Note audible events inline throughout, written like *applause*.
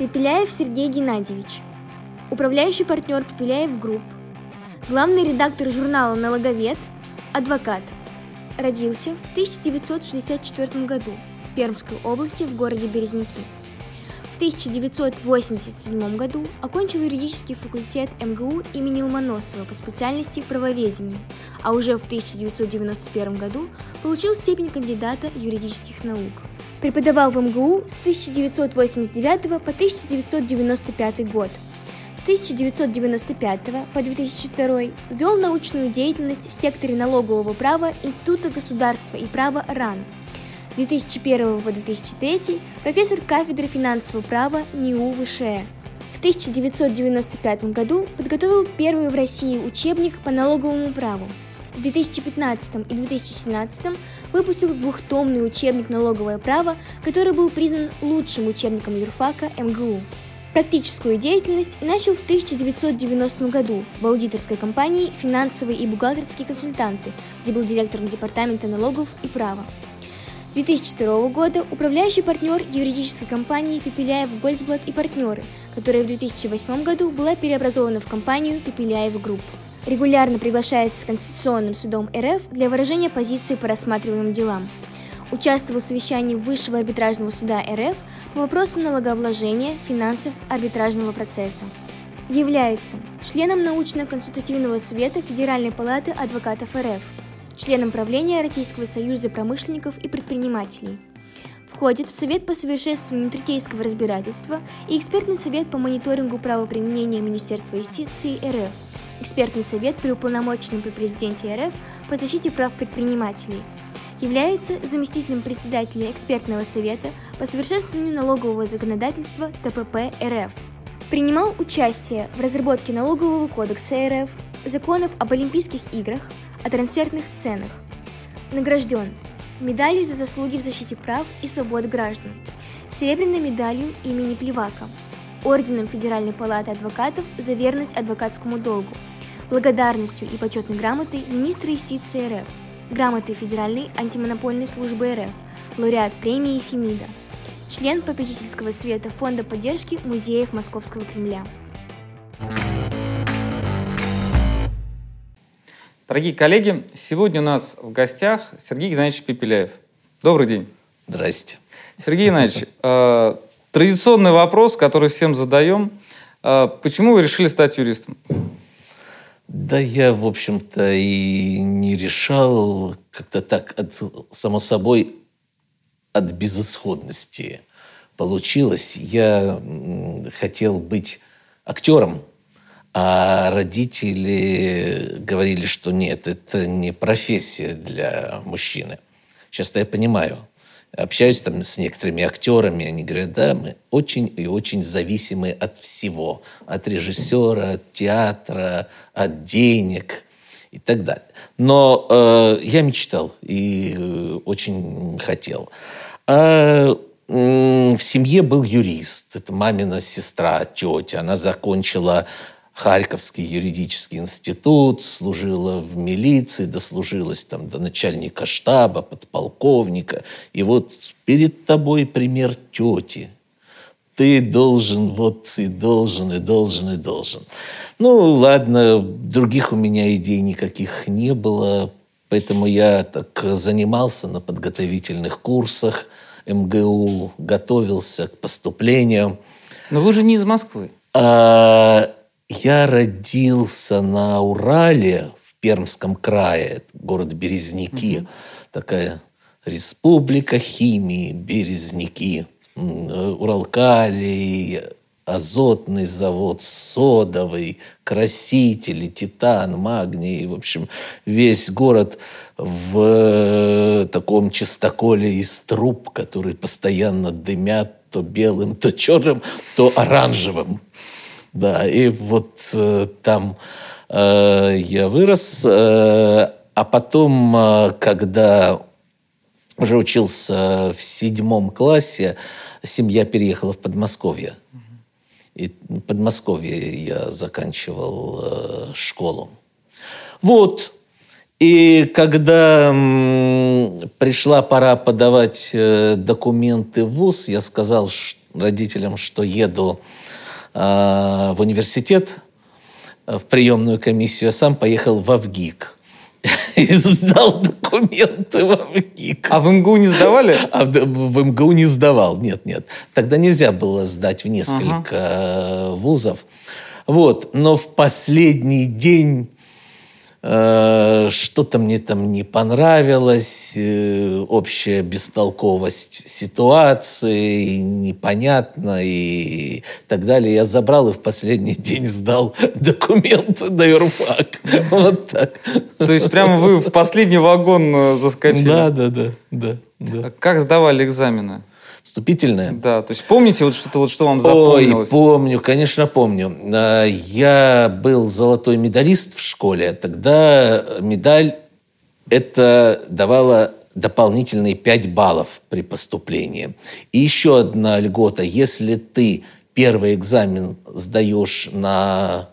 Пепеляев Сергей Геннадьевич. Управляющий партнер Пепеляев Групп. Главный редактор журнала «Налоговед», адвокат. Родился в 1964 году в Пермской области в городе Березники. В 1987 году окончил юридический факультет МГУ имени Ломоносова по специальности правоведения, а уже в 1991 году получил степень кандидата юридических наук. Преподавал в МГУ с 1989 по 1995 год. С 1995 по 2002 вел научную деятельность в секторе налогового права Института государства и права РАН – с 2001 по 2003 профессор кафедры финансового права НИУ ВШЭ. В 1995 году подготовил первый в России учебник по налоговому праву. В 2015 и 2017 выпустил двухтомный учебник «Налоговое право», который был признан лучшим учебником юрфака МГУ. Практическую деятельность начал в 1990 году в аудиторской компании «Финансовые и бухгалтерские консультанты», где был директором департамента налогов и права. С 2002 года управляющий партнер юридической компании Пепеляев Гольцблат и партнеры, которая в 2008 году была переобразована в компанию Пепеляев Групп. Регулярно приглашается Конституционным судом РФ для выражения позиции по рассматриваемым делам. Участвовал в совещании Высшего арбитражного суда РФ по вопросам налогообложения, финансов, арбитражного процесса. Является членом научно-консультативного совета Федеральной палаты адвокатов РФ, членом правления Российского союза промышленников и предпринимателей. Входит в Совет по совершенствованию третейского разбирательства и экспертный совет по мониторингу правоприменения Министерства юстиции РФ, экспертный совет при уполномоченном при президенте РФ по защите прав предпринимателей, является заместителем председателя экспертного совета по совершенствованию налогового законодательства ТПП РФ. Принимал участие в разработке налогового кодекса РФ, законов об Олимпийских играх, о трансферных ценах. Награжден медалью за заслуги в защите прав и свобод граждан, серебряной медалью имени Плевака, орденом Федеральной палаты адвокатов за верность адвокатскому долгу, благодарностью и почетной грамотой министра юстиции РФ, грамотой Федеральной антимонопольной службы РФ, лауреат премии Фемида, член попечительского совета Фонда поддержки музеев Московского Кремля. Дорогие коллеги, сегодня у нас в гостях Сергей Геннадьевич Пепеляев. Добрый день. Здрасте. Сергей Геннадьевич, *laughs* традиционный вопрос, который всем задаем. Э, почему вы решили стать юристом? Да я, в общем-то, и не решал как-то так, от, само собой, от безысходности получилось. Я хотел быть актером, а родители говорили, что нет, это не профессия для мужчины. Сейчас я понимаю. Общаюсь там с некоторыми актерами, они говорят, да, мы очень и очень зависимы от всего. От режиссера, от театра, от денег и так далее. Но э, я мечтал и э, очень хотел. А э, в семье был юрист. Это мамина сестра, тетя. Она закончила Харьковский юридический институт, служила в милиции, дослужилась там до начальника штаба, подполковника. И вот перед тобой пример тети. Ты должен, вот и должен, и должен, и должен. Ну, ладно, других у меня идей никаких не было, поэтому я так занимался на подготовительных курсах МГУ, готовился к поступлению. Но вы же не из Москвы. А, я родился на Урале, в Пермском крае, город Березники. Угу. Такая республика химии, Березники. Уралкалий, азотный завод, содовый, красители, титан, магний. В общем, весь город в э, таком чистоколе из труб, которые постоянно дымят то белым, то черным, то оранжевым. Да, и вот э, там э, я вырос, э, а потом, э, когда уже учился в седьмом классе, семья переехала в Подмосковье. И в Подмосковье я заканчивал э, школу. Вот. И когда м, пришла пора подавать э, документы в ВУЗ, я сказал, что родителям, что еду э, в университет, э, в приемную комиссию, а сам поехал в Авгик. *laughs* И сдал документы в АВГИК. А в МГУ не сдавали? А в, МГУ не сдавал, нет, нет. Тогда нельзя было сдать в несколько ага. вузов. Вот, но в последний день Э, что-то мне там не понравилось, э, общая бестолковость ситуации, непонятно и так далее. Я забрал и в последний день сдал *laughs* документы на юрфак. *laughs* Вот так. То есть прямо вы в последний вагон э, заскочили? Да, да, да. да, да. А как сдавали экзамены? Вступительное. Да, то есть помните вот что-то, вот, что вам запомнилось? Ой, помню, конечно, помню. А, я был золотой медалист в школе. Тогда медаль это давала дополнительные 5 баллов при поступлении. И еще одна льгота. Если ты первый экзамен сдаешь на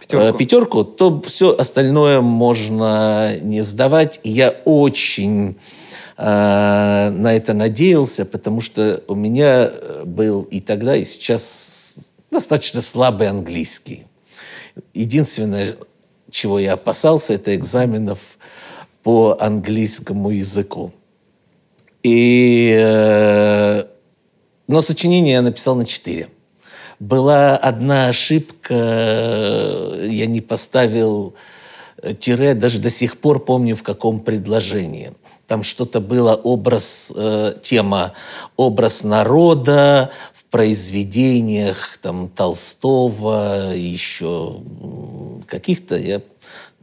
пятерку, пятерку то все остальное можно не сдавать. И я очень а, на это надеялся, потому что у меня был и тогда, и сейчас достаточно слабый английский. Единственное, чего я опасался, это экзаменов по английскому языку. И, э, но сочинение я написал на четыре. Была одна ошибка, я не поставил тире, даже до сих пор помню, в каком предложении – там что-то было, образ, э, тема образ народа в произведениях там, Толстого, еще каких-то, я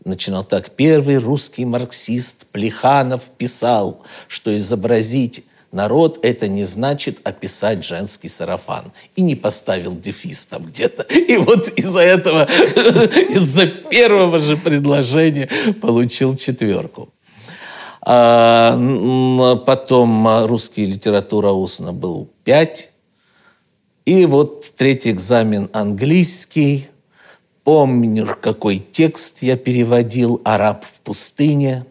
начинал так. Первый русский марксист Плеханов писал, что изобразить народ – это не значит описать женский сарафан. И не поставил дефис там где-то. И вот из-за этого, *laughs* из-за первого же предложения получил четверку. А, потом русский литература устно был 5. И вот третий экзамен английский. Помню, какой текст я переводил «Араб в пустыне»,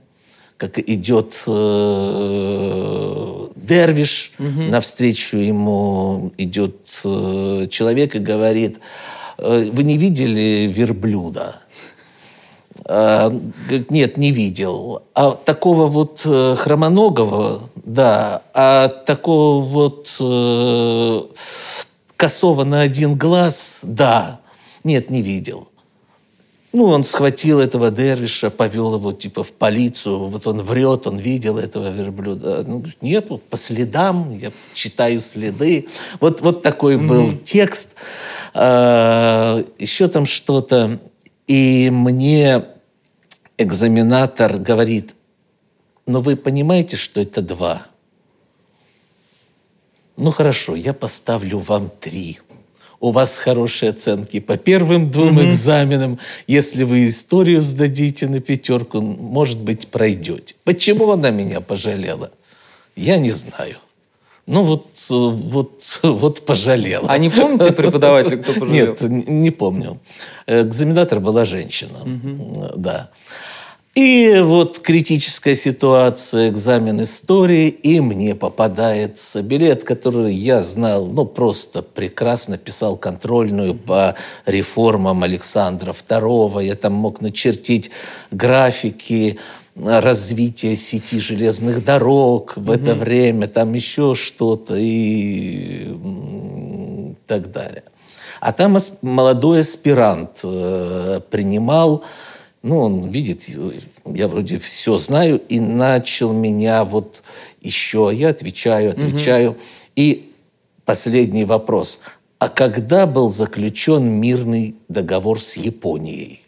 как идет э, дервиш, угу. навстречу ему идет э, человек и говорит, «Э, вы не видели верблюда? Говорит, нет, не видел. А такого вот э, хромоногого, да, а такого вот э, косого на один глаз, да, нет, не видел. Ну, он схватил этого Дервиша, повел его типа в полицию. Вот он врет, он видел этого верблюда. Ну, нет, вот по следам, я читаю следы. Вот, вот такой mm-hmm. был текст. А, еще там что-то. И мне экзаменатор говорит, но вы понимаете, что это два? Ну хорошо, я поставлю вам три. У вас хорошие оценки по первым двум mm-hmm. экзаменам. Если вы историю сдадите на пятерку, может быть, пройдете. Почему она меня пожалела? Я не знаю. Ну вот, вот, *laughs* вот пожалела. А не помните преподавателя, кто пожалел? Нет, не помню. Экзаменатор была женщина, угу. да. И вот критическая ситуация, экзамен истории, и мне попадается билет, который я знал, ну, просто прекрасно писал контрольную по реформам Александра II. Я там мог начертить графики развития сети железных дорог в mm это время, там еще что-то и так далее. А там молодой аспирант э, принимал ну, он видит, я вроде все знаю, и начал меня вот еще, я отвечаю, отвечаю. Угу. И последний вопрос. А когда был заключен мирный договор с Японией?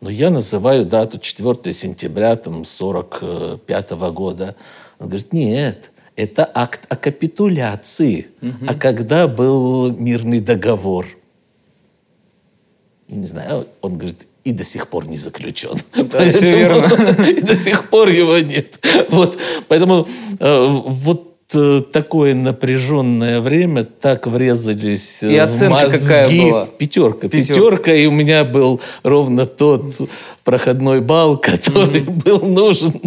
Ну, я называю дату 4 сентября там, 45 -го года. Он говорит, нет, это акт о капитуляции. Угу. А когда был мирный договор – не знаю, он говорит, и до сих пор не заключен. *laughs* Да, поэтому, все верно. *laughs* И до сих пор его нет. Вот, поэтому э, вот такое напряженное время так врезались и оценка мозги. какая была? Пятерка, пятерка. Пятерка, и у меня был ровно тот проходной балл, *laughs* который mm-hmm. был нужен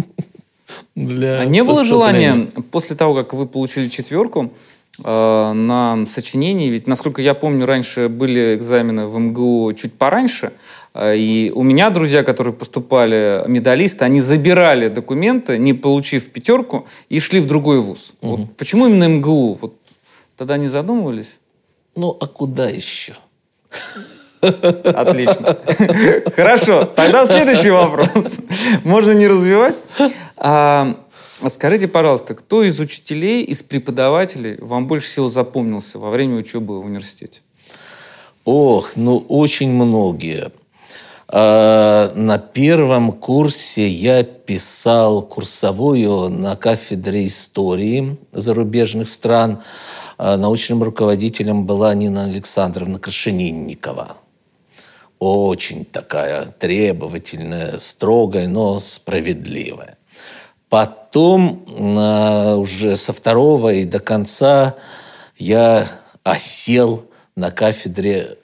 для А не было желания, после того, как вы получили четверку, э, на сочинение. Ведь, насколько я помню, раньше были экзамены в МГУ чуть пораньше. Э, и у меня друзья, которые поступали, медалисты, они забирали документы, не получив пятерку, и шли в другой вуз. Угу. Вот почему именно МГУ? Вот тогда не задумывались? Ну, а куда еще? Отлично. Хорошо, тогда следующий вопрос. Можно не развивать. А, скажите, пожалуйста, кто из учителей, из преподавателей вам больше всего запомнился во время учебы в университете? Ох, ну очень многие. А, на первом курсе я писал курсовую на кафедре истории зарубежных стран. А, научным руководителем была Нина Александровна Крашенинникова очень такая требовательная, строгая, но справедливая. Потом уже со второго и до конца я осел на кафедре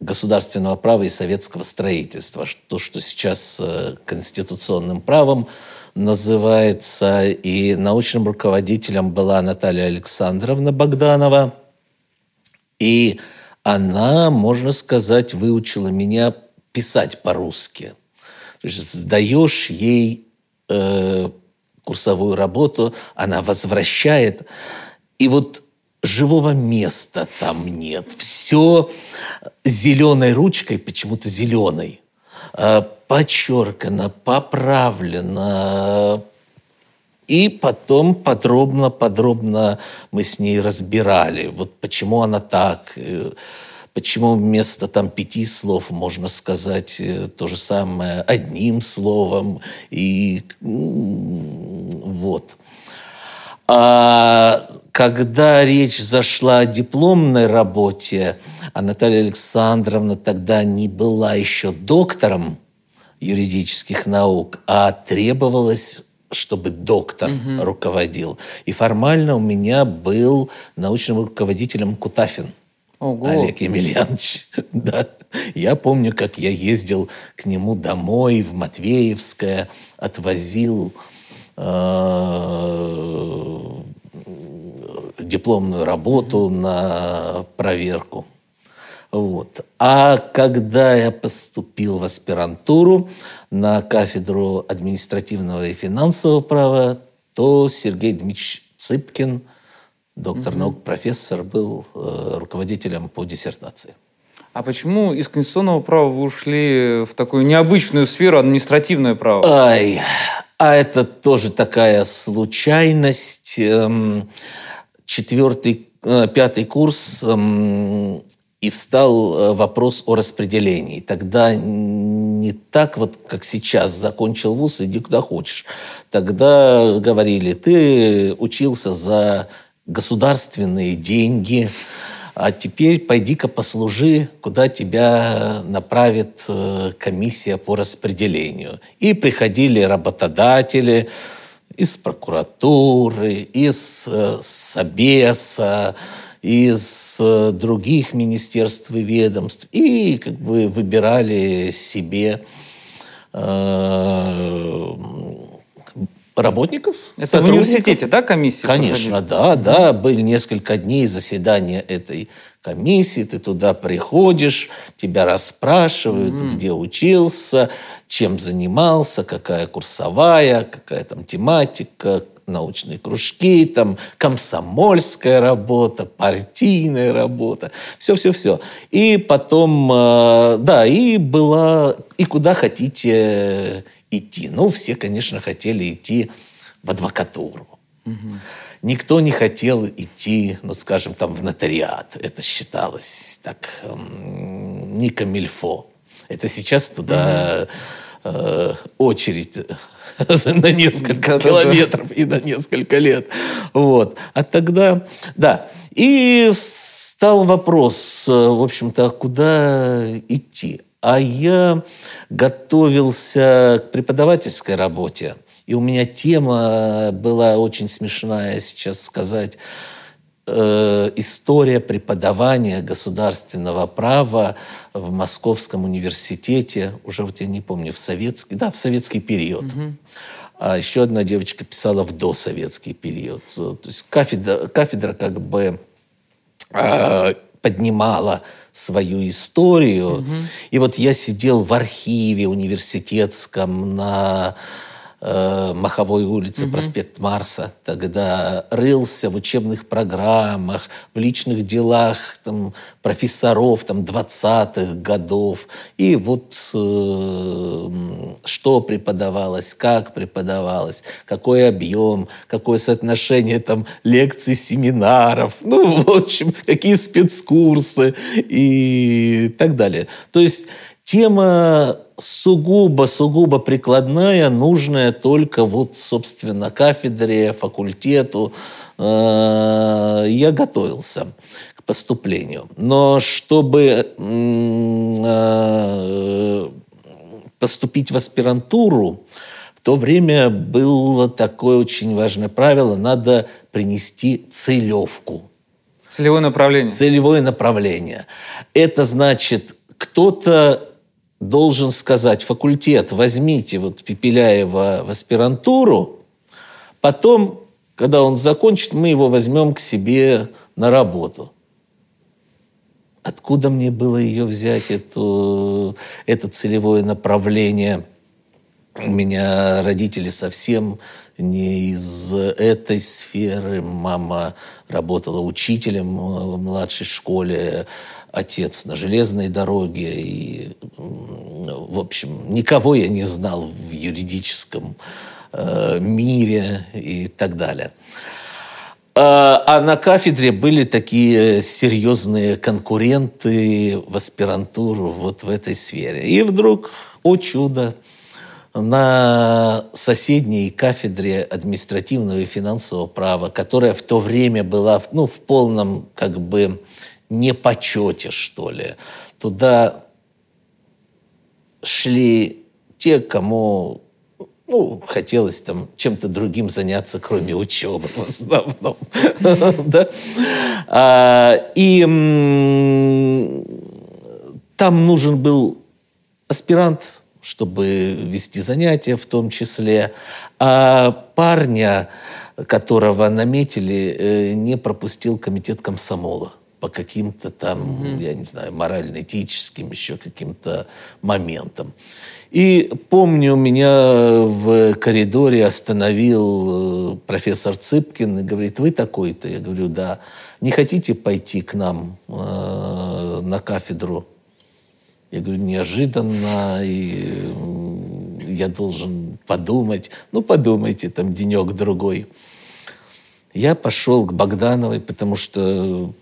государственного права и советского строительства, то, что сейчас э, конституционным правом называется. И научным руководителем была Наталья Александровна Богданова. И она, можно сказать, выучила меня писать по-русски. То есть сдаешь ей э, курсовую работу, она возвращает. И вот живого места там нет. Все зеленой ручкой, почему-то зеленой. Э, подчеркано, поправлено, и потом подробно-подробно мы с ней разбирали, вот почему она так, э, почему вместо там пяти слов можно сказать э, то же самое одним словом. И вот. А когда речь зашла о дипломной работе, а Наталья Александровна тогда не была еще доктором юридических наук, а требовалось чтобы доктор угу. руководил. И формально у меня был научным руководителем Кутафин. Ого. Олег Емельянович. *laughs* да. Я помню, как я ездил к нему домой в Матвеевское, отвозил дипломную работу на проверку. Вот. А когда я поступил в аспирантуру на кафедру административного и финансового права, то Сергей Дмитриевич Цыпкин, доктор угу. наук, профессор, был э, руководителем по диссертации. А почему из конституционного права вы ушли в такую необычную сферу административное право? Ай, а это тоже такая случайность. Эм, четвертый, э, пятый курс эм, и встал э, вопрос о распределении. Тогда не так вот, как сейчас, закончил вуз, иди куда хочешь. Тогда говорили, ты учился за государственные деньги, а теперь пойди-ка послужи, куда тебя направит э, комиссия по распределению. И приходили работодатели из прокуратуры, из э, Собеса, из э, других министерств и ведомств и как бы выбирали себе работников. Это в университете, да, комиссия? Конечно, да, да. Были несколько дней заседания этой комиссии. Ты туда приходишь, тебя расспрашивают, mm-hmm. где учился, чем занимался, какая курсовая, какая там тематика, научные кружки, там комсомольская работа, партийная работа, все-все-все. И потом, э, да, и была, и куда хотите идти. Ну, все, конечно, хотели идти в адвокатуру. Угу. Никто не хотел идти, ну, скажем, там, в нотариат. Это считалось так не камильфо. Это сейчас туда э, очередь *laughs* на несколько километров и на несколько лет. Вот. А тогда, да. И стал вопрос, э, в общем-то, куда идти. А я готовился к преподавательской работе. И у меня тема была очень смешная сейчас сказать. Э, история преподавания государственного права в Московском университете, уже вот я не помню, в советский, да, в советский период. Угу. а еще одна девочка писала в досоветский период. То есть кафедра, кафедра как бы э, поднимала свою историю. Угу. И вот я сидел в архиве университетском на э, Маховой улице, угу. проспект Марса, тогда рылся в учебных программах, в личных делах там, профессоров там, 20-х годов. И вот э, что преподавалось, как преподавалось, какой объем, какое соотношение там, лекций, семинаров, ну, в общем, какие спецкурсы и так далее. То есть тема сугубо-сугубо прикладная, нужная только вот, собственно, кафедре, факультету. Э, я готовился к поступлению. Но чтобы э, поступить в аспирантуру, в то время было такое очень важное правило, надо принести целевку. Целевое направление. Целевое направление. Это значит, кто-то должен сказать, факультет, возьмите вот Пепеляева в аспирантуру, потом, когда он закончит, мы его возьмем к себе на работу. Откуда мне было ее взять, эту, это целевое направление? У меня родители совсем не из этой сферы. Мама работала учителем в младшей школе, отец на железной дороге. И, в общем, никого я не знал в юридическом э, мире и так далее. А, а на кафедре были такие серьезные конкуренты в аспирантуру вот в этой сфере. И вдруг, о чудо, на соседней кафедре административного и финансового права, которая в то время была ну, в полном как бы непочете, что ли. Туда шли те, кому ну, хотелось там чем-то другим заняться, кроме учебы в основном. *laughs* а, и там нужен был аспирант, чтобы вести занятия в том числе, а парня, которого наметили, э, не пропустил комитет комсомола по каким-то там, угу. я не знаю, морально-этическим еще каким-то моментам. И помню, меня в коридоре остановил э, профессор Цыпкин и говорит, вы такой-то? Я говорю, да. Не хотите пойти к нам э, на кафедру? Я говорю, неожиданно, и я должен подумать. Ну, подумайте, там денек-другой. Я пошел к Богдановой, потому что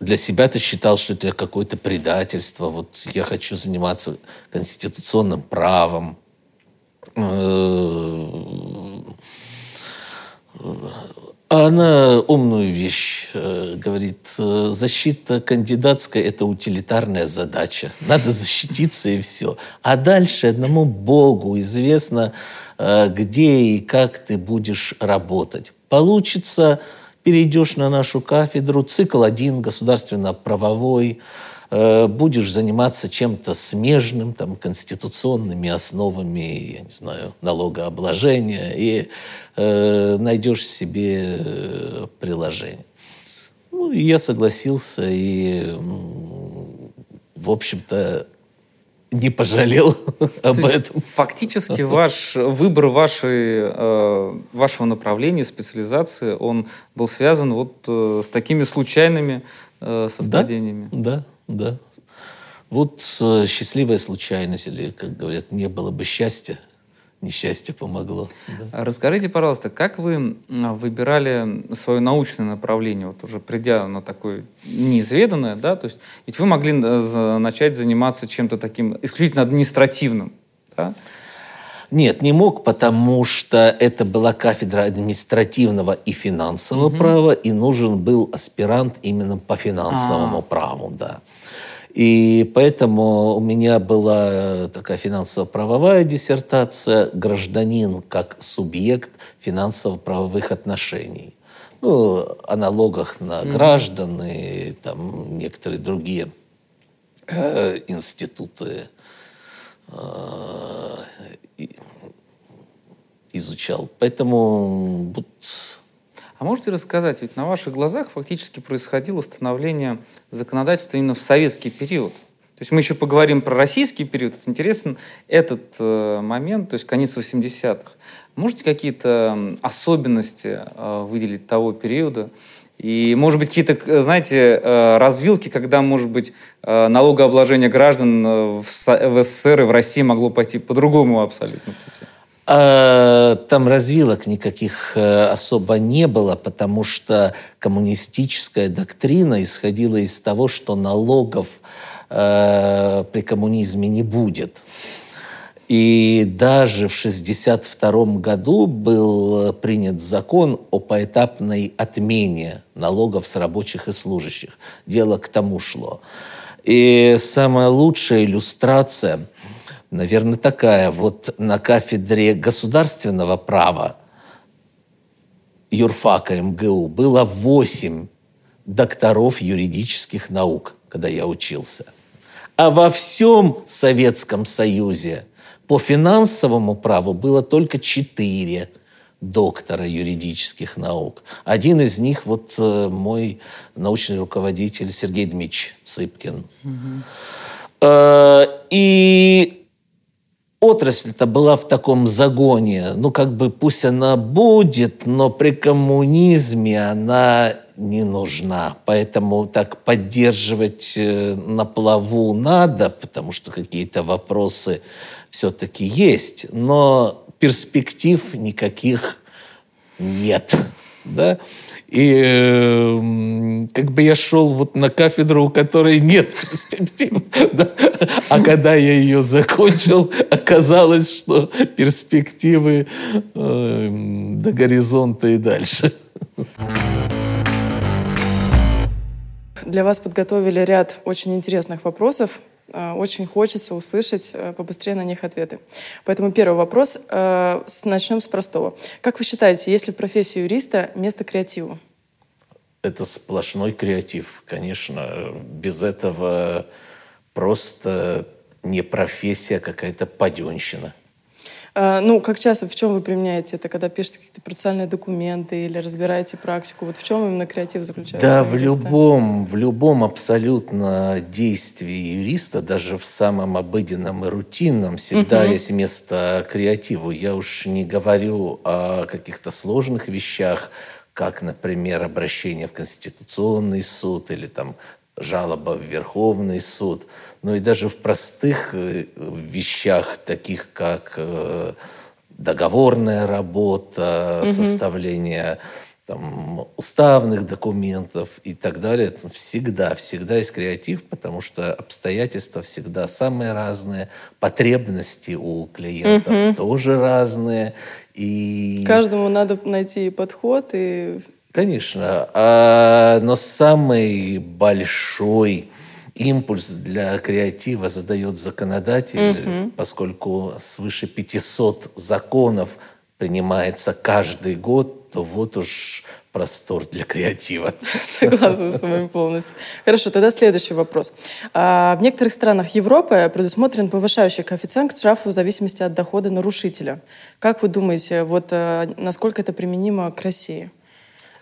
для себя ты считал, что это какое-то предательство. Вот я хочу заниматься конституционным правом. Э, она умную вещь э, говорит. Защита кандидатская – это утилитарная задача. Надо защититься и все. А дальше одному Богу известно, э, где и как ты будешь работать. Получится перейдешь на нашу кафедру, цикл один, государственно-правовой, э, будешь заниматься чем-то смежным, там, конституционными основами, я не знаю, налогообложения, и э, найдешь себе э, приложение. Ну, и я согласился, и, в общем-то, не пожалел *laughs* об этом. Фактически ваш выбор вашей, э, вашего направления, специализации, он был связан вот э, с такими случайными э, совпадениями. Да, да, да. Вот счастливая случайность, или, как говорят, не было бы счастья, несчастье помогло. Да. Расскажите, пожалуйста, как вы выбирали свое научное направление, вот уже придя на такое неизведанное, да, то есть ведь вы могли э, начать заниматься чем-то таким исключительно административным, да? Нет, не мог, потому что это была кафедра административного и финансового угу. права, и нужен был аспирант именно по финансовому А-а-а. праву, да. И поэтому у меня была такая финансово-правовая диссертация «Гражданин как субъект финансово-правовых отношений». Ну, аналогах на mm-hmm. граждан и там некоторые другие э, институты э, изучал. Поэтому вот а можете рассказать, ведь на ваших глазах фактически происходило становление законодательства именно в советский период. То есть мы еще поговорим про российский период. Это интересен этот э, момент, то есть конец 80-х. Можете какие-то особенности э, выделить того периода? И, может быть, какие-то, э, знаете, э, развилки, когда, может быть, э, налогообложение граждан в СССР и в России могло пойти по другому абсолютно пути? А, там развилок никаких э, особо не было, потому что коммунистическая доктрина исходила из того, что налогов э, при коммунизме не будет. И даже в 1962 году был принят закон о поэтапной отмене налогов с рабочих и служащих. Дело к тому шло. И самая лучшая иллюстрация – наверное, такая. Вот на кафедре государственного права юрфака МГУ было восемь докторов юридических наук, когда я учился. А во всем Советском Союзе по финансовому праву было только четыре доктора юридических наук. Один из них вот э, мой научный руководитель Сергей Дмитриевич Цыпкин. Угу. И отрасль-то была в таком загоне. Ну, как бы пусть она будет, но при коммунизме она не нужна. Поэтому так поддерживать э, на плаву надо, потому что какие-то вопросы все-таки есть. Но перспектив никаких нет. Да? И э, как бы я шел вот на кафедру, у которой нет перспектив. *laughs* Да? А когда я ее закончил, *laughs* оказалось, что перспективы э, до горизонта и дальше. Для вас подготовили ряд очень интересных вопросов. Э, очень хочется услышать э, побыстрее на них ответы. Поэтому первый вопрос. Э, начнем с простого. Как вы считаете, есть ли в профессии юриста место креативу? Это сплошной креатив. Конечно, без этого просто не профессия, а какая-то паденщина. А, ну, как часто, в чем вы применяете это, когда пишете какие-то процессуальные документы или разбираете практику? Вот в чем именно креатив заключается? Да, в любом, в любом абсолютно действии юриста, даже в самом обыденном и рутинном, всегда угу. есть место креативу. Я уж не говорю о каких-то сложных вещах, как, например, обращение в Конституционный суд или там жалоба в Верховный суд, но и даже в простых э, вещах, таких как э, договорная работа, угу. составление там, уставных документов и так далее. Всегда, всегда есть креатив, потому что обстоятельства всегда самые разные, потребности у клиентов угу. тоже разные. И... Каждому надо найти подход и Конечно, а, но самый большой импульс для креатива задает законодатель, угу. поскольку свыше 500 законов принимается каждый год, то вот уж простор для креатива. *laughs* Согласна с вами полностью. Хорошо, тогда следующий вопрос. А, в некоторых странах Европы предусмотрен повышающий коэффициент к штрафу в зависимости от дохода нарушителя. Как вы думаете, вот а, насколько это применимо к России?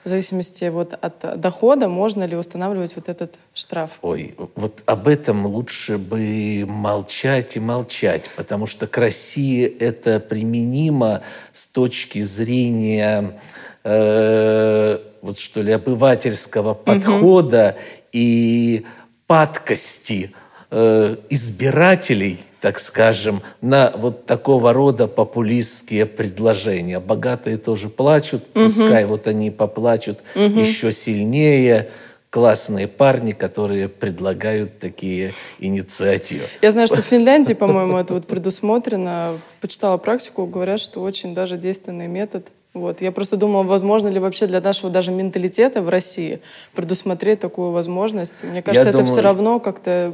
В зависимости вот от дохода, можно ли устанавливать вот этот штраф? Ой, вот об этом лучше бы молчать и молчать, потому что к России это применимо с точки зрения э, вот что ли обывательского подхода угу. и падкости э, избирателей так скажем, на вот такого рода популистские предложения. Богатые тоже плачут, угу. пускай вот они поплачут угу. еще сильнее. Классные парни, которые предлагают такие инициативы. Я знаю, что в *laughs* Финляндии, по-моему, это вот предусмотрено. Почитала практику, говорят, что очень даже действенный метод. Вот. Я просто думала, возможно ли вообще для нашего даже менталитета в России предусмотреть такую возможность. Мне кажется, Я это думаю, все равно как-то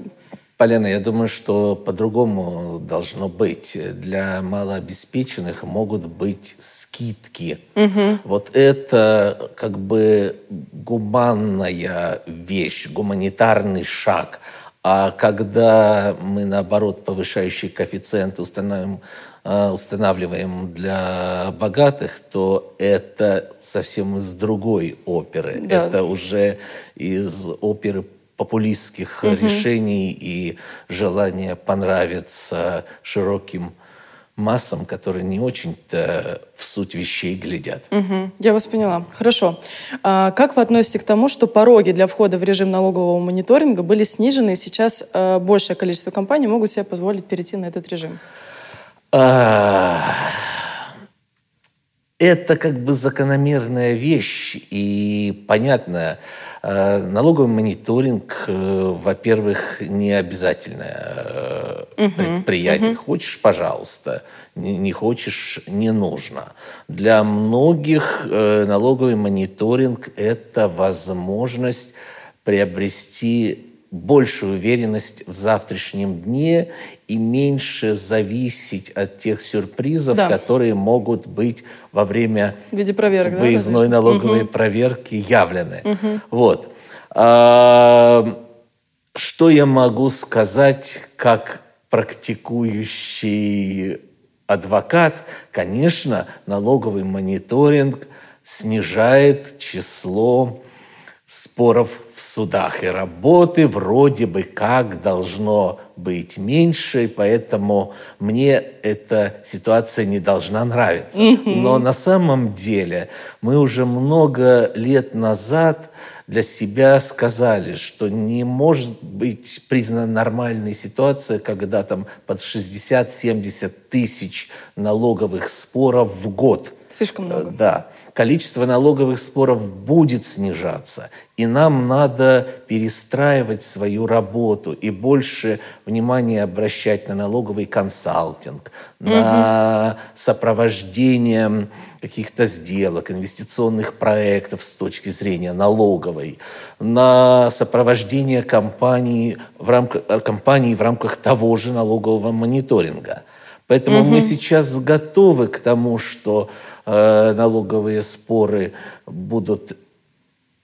Полина, я думаю, что по-другому должно быть. Для малообеспеченных могут быть скидки. Угу. Вот это как бы гуманная вещь, гуманитарный шаг. А когда мы, наоборот, повышающий коэффициент устанавливаем, э, устанавливаем для богатых, то это совсем из другой оперы. Да. Это уже из оперы популистских угу. решений и желания понравиться широким массам, которые не очень-то в суть вещей глядят. Угу, я вас поняла. Хорошо. А как вы относитесь к тому, что пороги для входа в режим налогового мониторинга были снижены, и сейчас э, большее количество компаний могут себе позволить перейти на этот режим? А, это как бы закономерная вещь и понятная. Э, налоговый мониторинг, э, во-первых, не обязательное угу, предприятие. Угу. Хочешь, пожалуйста. Не хочешь, не нужно. Для многих налоговый мониторинг – это возможность приобрести большую уверенность в завтрашнем дне и меньше зависеть от тех сюрпризов, да. которые могут быть во время в виде проверок, выездной да, налоговой угу. проверки явлены. Угу. Вот. А, что я могу сказать как практикующий адвокат? Конечно, налоговый мониторинг снижает число споров в судах и работы вроде бы как должно быть меньше, поэтому мне эта ситуация не должна нравиться. Но на самом деле мы уже много лет назад для себя сказали, что не может быть признана нормальной ситуация, когда там под 60-70 тысяч налоговых споров в год. Слишком много. Да количество налоговых споров будет снижаться. И нам надо перестраивать свою работу и больше внимания обращать на налоговый консалтинг, угу. на сопровождение каких-то сделок, инвестиционных проектов с точки зрения налоговой, на сопровождение компании в рамках, компании в рамках того же налогового мониторинга. Поэтому угу. мы сейчас готовы к тому, что э, налоговые споры будут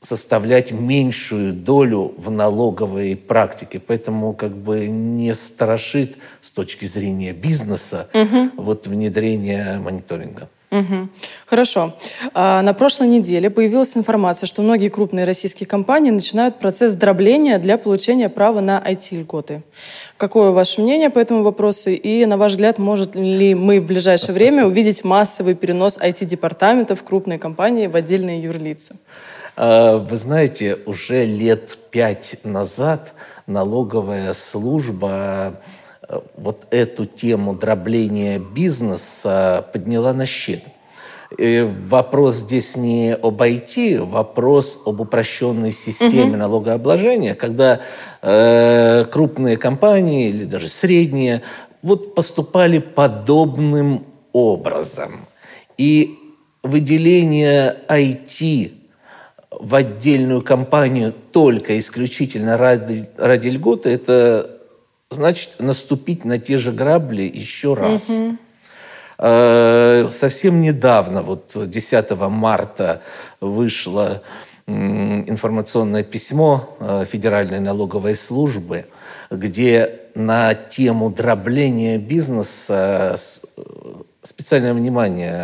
составлять меньшую долю в налоговой практике. Поэтому как бы не страшит с точки зрения бизнеса угу. вот внедрение мониторинга. Угу. Хорошо. А, на прошлой неделе появилась информация, что многие крупные российские компании начинают процесс дробления для получения права на IT-льготы. Какое ваше мнение по этому вопросу? И, на ваш взгляд, может ли мы в ближайшее время увидеть массовый перенос IT-департаментов крупной компании в отдельные юрлица? А, вы знаете, уже лет пять назад налоговая служба вот эту тему дробления бизнеса подняла на щит. И вопрос здесь не об IT, вопрос об упрощенной системе угу. налогообложения, когда э, крупные компании или даже средние вот поступали подобным образом. И выделение IT в отдельную компанию только исключительно ради, ради льготы – это значит наступить на те же грабли еще раз. Угу. Совсем недавно, вот 10 марта, вышло информационное письмо э, Федеральной налоговой службы, где на тему дробления бизнеса э, специальное внимание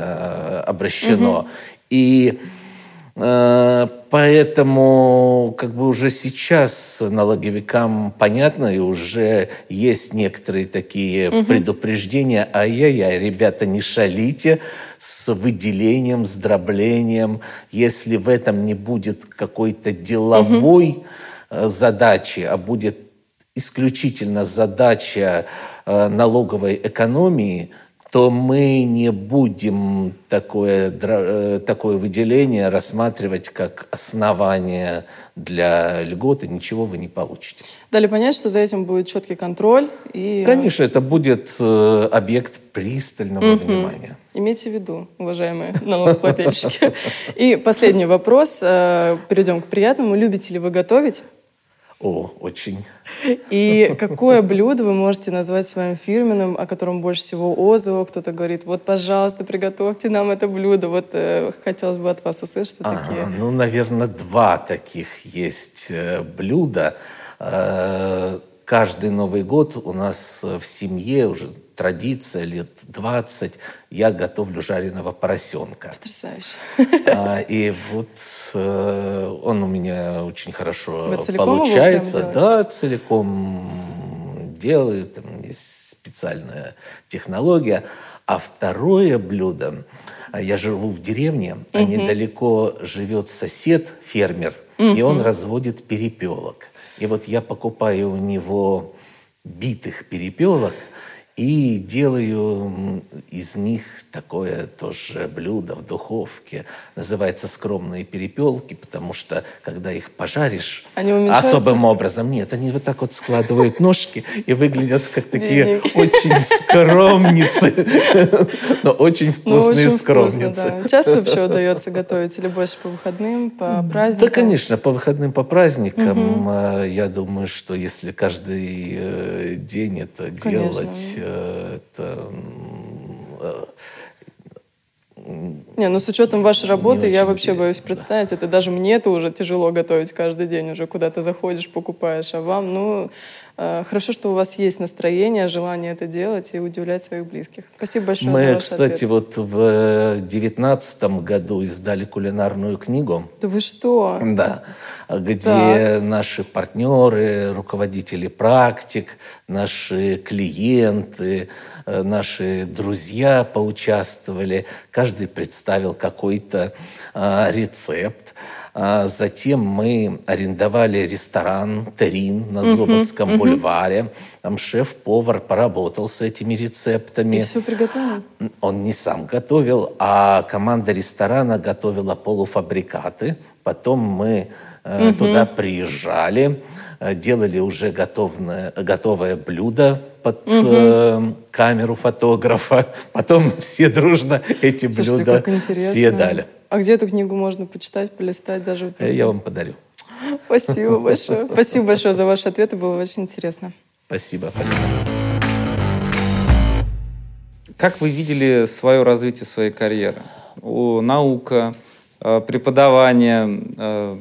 обращено. Угу. И Э, поэтому как бы уже сейчас налоговикам понятно, и уже есть некоторые такие угу. предупреждения. Ай-яй-яй, ребята, не шалите с выделением, с дроблением. Если в этом не будет какой-то деловой угу. задачи, а будет исключительно задача э, налоговой экономии – то мы не будем такое, э, такое выделение рассматривать как основание для льготы, ничего вы не получите. Дали понять, что за этим будет четкий контроль. И... Конечно, это будет э, объект пристального угу. внимания. Имейте в виду, уважаемые *laughs* налогоплательщики. И последний вопрос. Э, перейдем к приятному. Любите ли вы готовить? О, очень. И какое блюдо вы можете назвать своим фирменным, о котором больше всего отзывов? Кто-то говорит, вот, пожалуйста, приготовьте нам это блюдо. Вот э, хотелось бы от вас услышать вот ага, такие. Ну, наверное, два таких есть э, блюда. Э, каждый Новый год у нас в семье уже традиция лет 20, я готовлю жареного поросенка. Потрясающе. А, и вот э, он у меня очень хорошо получается. да, целиком делаю. Там есть специальная технология. А второе блюдо, а я живу в деревне, а недалеко живет сосед, фермер, и он разводит перепелок. И вот я покупаю у него битых перепелок и делаю из них такое тоже блюдо в духовке. Называется скромные перепелки, потому что когда их пожаришь Они уменьшаются? особым образом, нет, они вот так вот складывают ножки и выглядят как такие Бедненькие. очень скромницы, но очень Ну, вкусные скромницы. Часто вообще удается готовить или больше по выходным, по праздникам? Да, конечно, по выходным, по праздникам. э, Я думаю, что если каждый э, день это делать, это м, э, Не, ну с учетом вашей работы, я вообще боюсь интересно, да. представить. Это даже мне это уже тяжело готовить каждый день. Уже куда ты заходишь, покупаешь. А вам, ну, э, хорошо, что у вас есть настроение, желание это делать и удивлять своих близких. Спасибо большое за Мы, ваш кстати, ответ. вот в девятнадцатом году издали кулинарную книгу. Да вы что? Да, где Так. наши партнеры, руководители практик, наши клиенты, э, наши друзья поучаствовали. Каждый представил какой-то а, рецепт. А затем мы арендовали ресторан «Терин» на Зубовском бульваре. Там шеф-повар поработал с этими рецептами. И все приготовлено? Он не сам готовил, а команда ресторана готовила полуфабрикаты. Потом мы э, туда приезжали, э, делали уже готовное, готовое блюдо под э, камеру фотографа. *laughs* Потом все дружно эти Слушайте, блюда съедали. А где эту книгу можно почитать, полистать, даже вот Э? Я вам подарю. Спасибо *laughs* большое. Спасибо большое за ваши ответы, было очень интересно. Спасибо. Как вы видели свое развитие своей карьеры? О, наука, э, преподавание, э,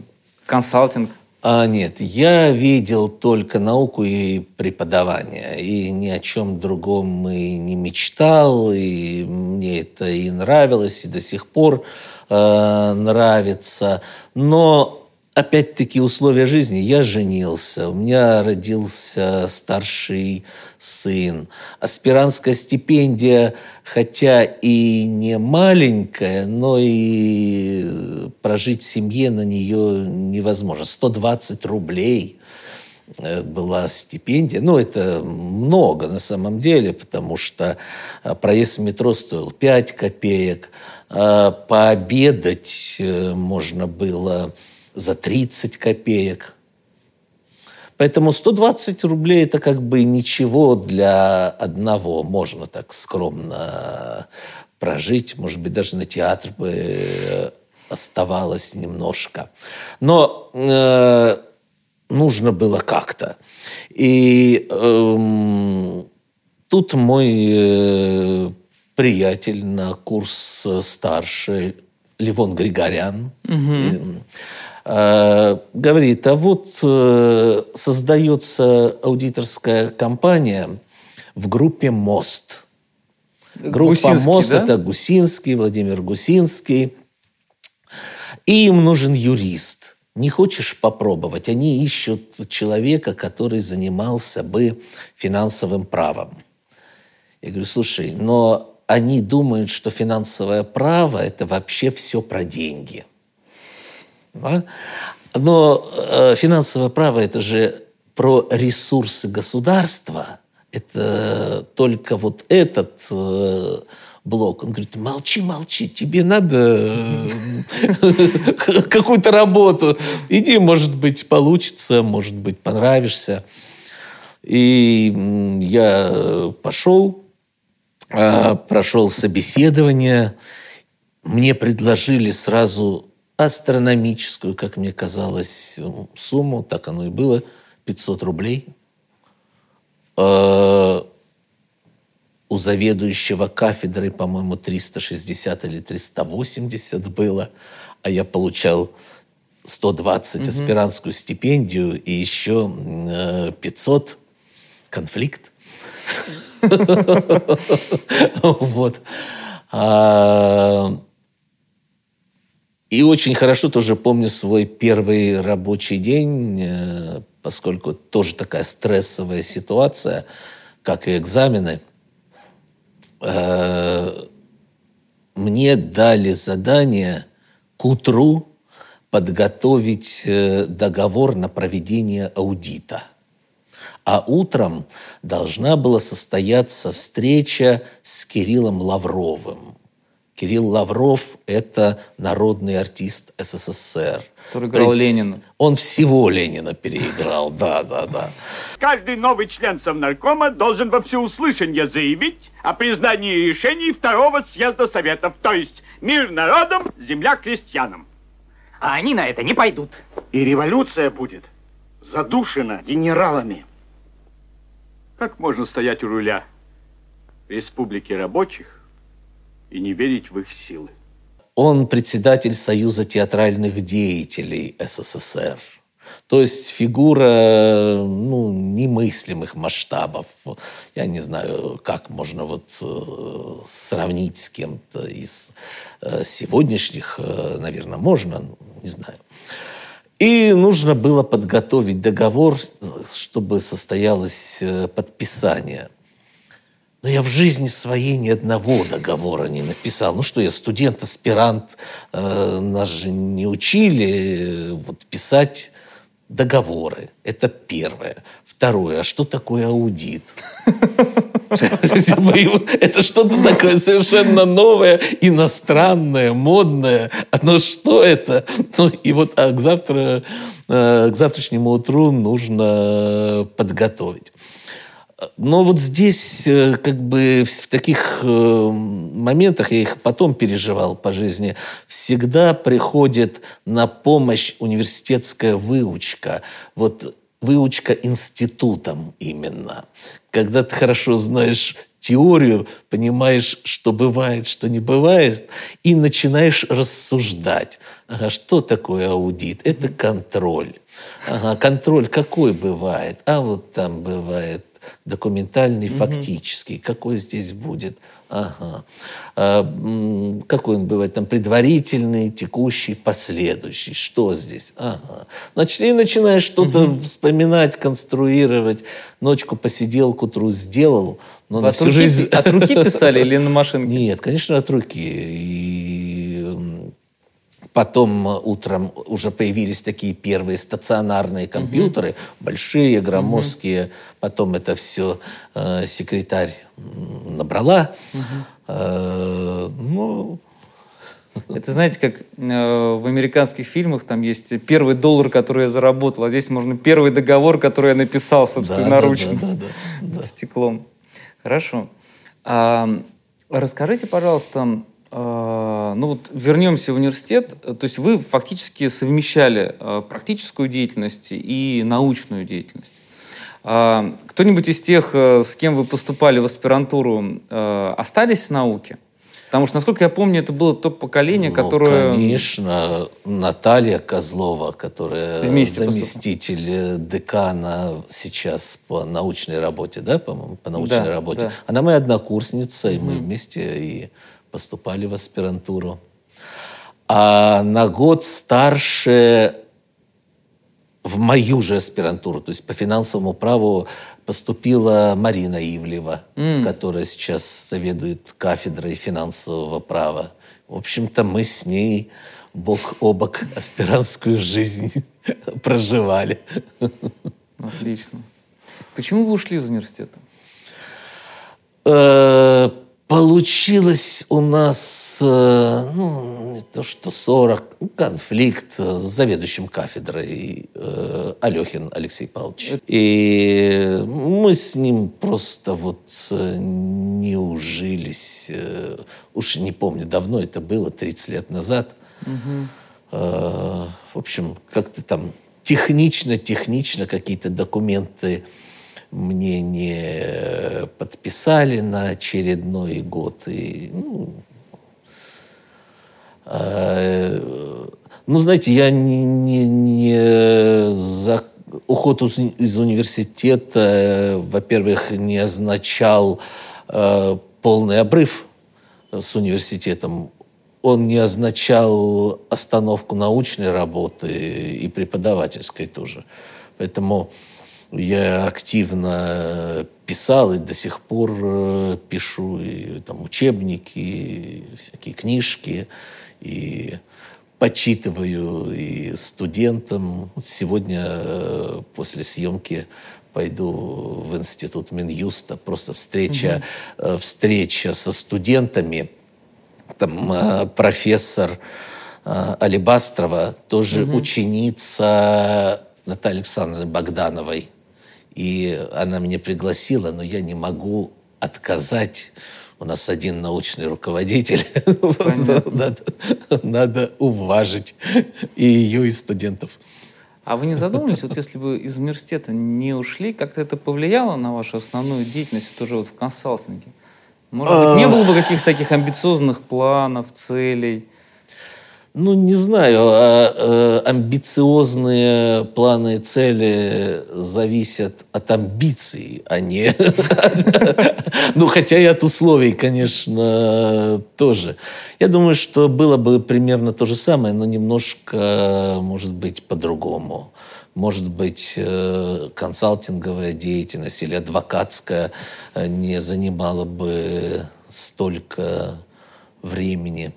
консалтинг. А, нет, я видел только науку и преподавание, и ни о чем другом и не мечтал, и мне это и нравилось, и до сих пор э, нравится. Но опять-таки условия жизни. Я женился, у меня родился старший сын. Аспирантская стипендия, хотя и не маленькая, но и прожить семье на нее невозможно. 120 рублей э, была стипендия. Ну, это много на самом деле, потому что э, проезд в метро стоил 5 копеек, а пообедать э, можно было за 30 копеек. Поэтому 120 рублей это как бы ничего для одного. Можно так скромно прожить. Может быть, даже на театр бы э, оставалось немножко. Но э, нужно было как-то. И эм, тут мой э, приятель на курс старше, Левон Григорян, э, говорит, а вот э, создается аудиторская компания в группе «Мост». Группа Гусинский, «Мост» да? это Гусинский, Владимир Гусинский. И им нужен юрист. Не хочешь попробовать? Они ищут человека, который занимался бы финансовым правом. Я говорю, слушай, но они думают, что финансовое право – это вообще все про деньги. Да? Но э, финансовое право – это же про ресурсы государства. Это только вот этот э, блок. Он говорит, молчи, молчи, тебе надо э, *laughs* какую-то работу. Иди, может быть, получится, может быть, понравишься. И я пошел, а, прошел собеседование. Мне предложили сразу астрономическую, как мне казалось, сумму, так оно и было, 500 рублей. А, У заведующего кафедрой, по-моему, 360 или 380 было, а я получал 120 аспирантскую стипендию и еще э, 500. конфликт. *laughs* *laughs* Вот. И очень хорошо тоже помню свой первый рабочий день, э, поскольку тоже такая стрессовая ситуация, как и экзамены. Э, мне дали задание к утру подготовить э, договор на проведение аудита. А утром должна была состояться встреча с Кириллом Лавровым. Кирилл Лавров – это народный артист СССР. Который играл Пред... Ленина. Он всего Ленина переиграл, да, да, да. Каждый новый член Совнаркома должен во всеуслышание заявить о признании решений Второго съезда Советов, то есть мир народам, земля крестьянам. А они на это не пойдут. И революция будет задушена генералами. Как можно стоять у руля республики рабочих и не верить в их силы? Он председатель Союза театральных деятелей СССР. То есть фигура ну, немыслимых масштабов. Я не знаю, как можно вот э, сравнить с кем-то из э, сегодняшних, э, наверное, можно, не знаю. И нужно было подготовить договор, чтобы состоялось подписание. Но я в жизни своей ни одного договора не написал. Ну что, я студент, аспирант, э, нас же не учили вот, писать договоры. Это первое. Второе, а что такое аудит? Это что-то такое совершенно новое, иностранное, модное. Но что это? Ну и вот а к, завтра, э, к завтрашнему утру нужно подготовить. Но вот здесь э, как бы в таких э, моментах, я их потом переживал по жизни, всегда приходит на помощь университетская выучка. Вот выучка институтом именно. Когда ты хорошо знаешь теорию, понимаешь, что бывает, что не бывает, и начинаешь рассуждать. Ага, что такое аудит? Это контроль. Ага, контроль какой бывает? А вот там бывает документальный, угу. фактический. Какой здесь будет? Ага. А, какой он бывает? Там предварительный, текущий, последующий. Что здесь? Ага. Значит, и начинаешь что-то угу. вспоминать, конструировать. Ночку посидел, к утру сделал. Но от, всю руки, жизнь... от руки писали или на машинке? Нет, конечно, от руки. И Потом э, утром уже появились такие первые стационарные компьютеры, угу. большие, громоздкие. Угу. Потом это все э, секретарь набрала. Угу. Э, ну, это знаете, как э, в американских фильмах там есть первый доллар, который я заработал, а здесь можно первый договор, который я написал собственноручно да, да, да, да, да. *laughs* стеклом. Хорошо. А, расскажите, пожалуйста, ну вот вернемся в университет. То есть вы фактически совмещали а, практическую деятельность и научную деятельность. А, кто-нибудь из тех, э, с кем вы поступали в аспирантуру, э, остались в науке? Потому что, насколько я помню, это было то поколение, ну, которое... конечно. Наталья Козлова, которая Вместе заместитель поступали. декана сейчас по научной работе, да, по-моему, по научной да, работе. Да. Она моя однокурсница, угу. и мы вместе и поступали в аспирантуру. А на год старше в мою же аспирантуру, то есть по финансовому праву поступила Марина Ивлева, mm. которая сейчас заведует кафедрой финансового права. В общем-то, мы с ней бок о бок аспирантскую жизнь *laughs* проживали. Отлично. Почему вы ушли из университета? Э, Получилось у нас, э, ну, не то что 40, ну, конфликт с заведующим кафедрой э, Алехин Алексей Павлович. И мы с ним просто вот э, не ужились. Э, уж не помню, давно это было, 30 лет назад. Угу. Э, в общем, как-то там технично-технично какие-то документы мне не подписали на очередной год. И, ну, э, ну, знаете, я не, не, не за, уход из университета, во-первых, не означал э, полный обрыв с университетом. Он не означал остановку научной работы и преподавательской тоже. Поэтому я активно писал и до сих пор э, пишу и, там, учебники, и всякие книжки, и почитываю и студентам. Сегодня э, после съемки пойду в институт Минюста, просто встреча, угу. встреча со студентами. Там профессор Алибастрова, тоже угу. ученица Натальи Александровны Богдановой. И она меня пригласила, но я не могу отказать. У нас один научный руководитель. *laughs* надо, надо уважить и ее, и студентов. А вы не задумывались, вот если бы из университета не ушли, как-то это повлияло на вашу основную деятельность тоже вот в консалтинге? Может быть, не было бы каких-то таких амбициозных планов, целей? Ну, не знаю, а, а, амбициозные планы и цели зависят от амбиций, а не... *laughs* Ну, хотя и от условий, конечно, тоже. Я думаю, что было бы примерно то же самое, но немножко, может быть, по-другому. Может быть, э, консалтинговая деятельность или адвокатская э, не занимала бы столько времени.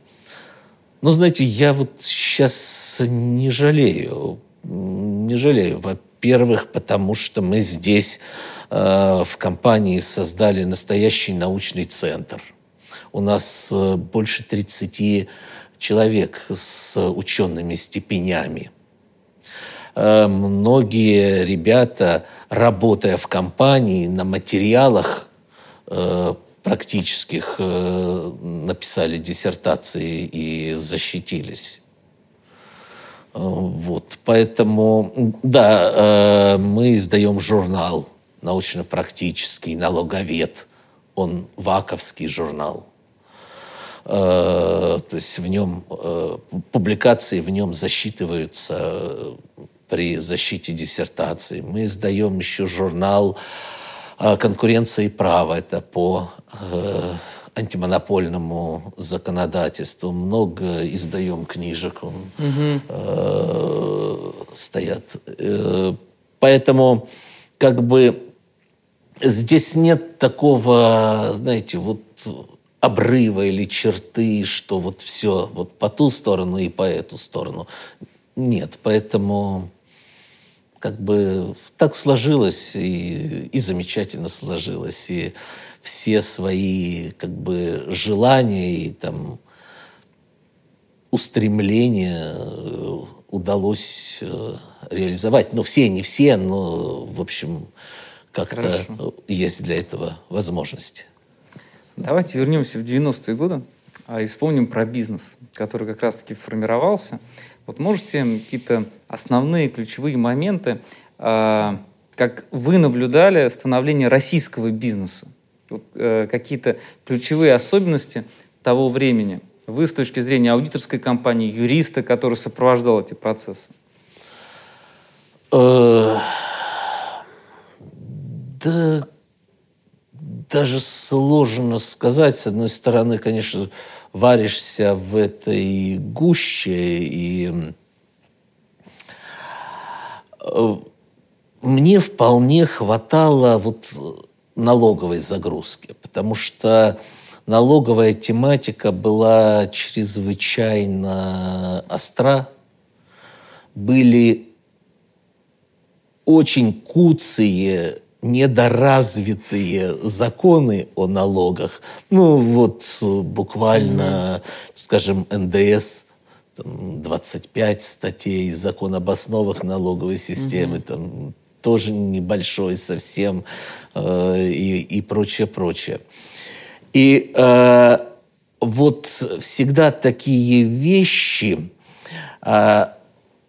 Но, знаете, я вот сейчас не жалею. Не жалею. Во-первых, потому что мы здесь э, в компании создали настоящий научный центр. У нас э, больше 30 человек с учеными степенями. Э, многие ребята, работая в компании на материалах э, практических э, написали диссертации и защитились. Э, вот, поэтому, да, э, мы издаем журнал научно-практический «Налоговед». Он ваковский журнал. То есть в нем публикации в нем засчитываются при защите диссертации. Мы издаем еще журнал а конкуренция и право. Это по э, антимонопольному законодательству. Много издаем книжек, он, угу. э, стоят. Э, поэтому как бы здесь нет такого, знаете, вот обрыва или черты, что вот все вот по ту сторону и по эту сторону. Нет, поэтому как бы так сложилось и, и замечательно сложилось. И все свои как бы желания и там устремления э, удалось э, реализовать. Ну, все, не все, но, в общем, как-то есть для этого возможности. Давайте вернемся в 90-е годы а, и вспомним про бизнес, который как раз-таки формировался. Вот можете какие-то основные ключевые моменты, а, как вы наблюдали становление российского бизнеса? Вот, э, какие-то ключевые особенности того времени? Вы с точки зрения аудиторской компании, юриста, который сопровождал эти процессы? Э, да, даже сложно сказать. С одной стороны, конечно, варишься в этой гуще, и э, мне вполне хватало вот налоговой загрузки, потому что налоговая тематика была чрезвычайно остра. Были очень куцые недоразвитые законы о налогах. Ну, вот буквально, mm-hmm. скажем, НДС там, 25 статей, закон об основах налоговой системы, там тоже небольшой совсем э, и, и прочее, прочее. И э, вот всегда такие вещи, э,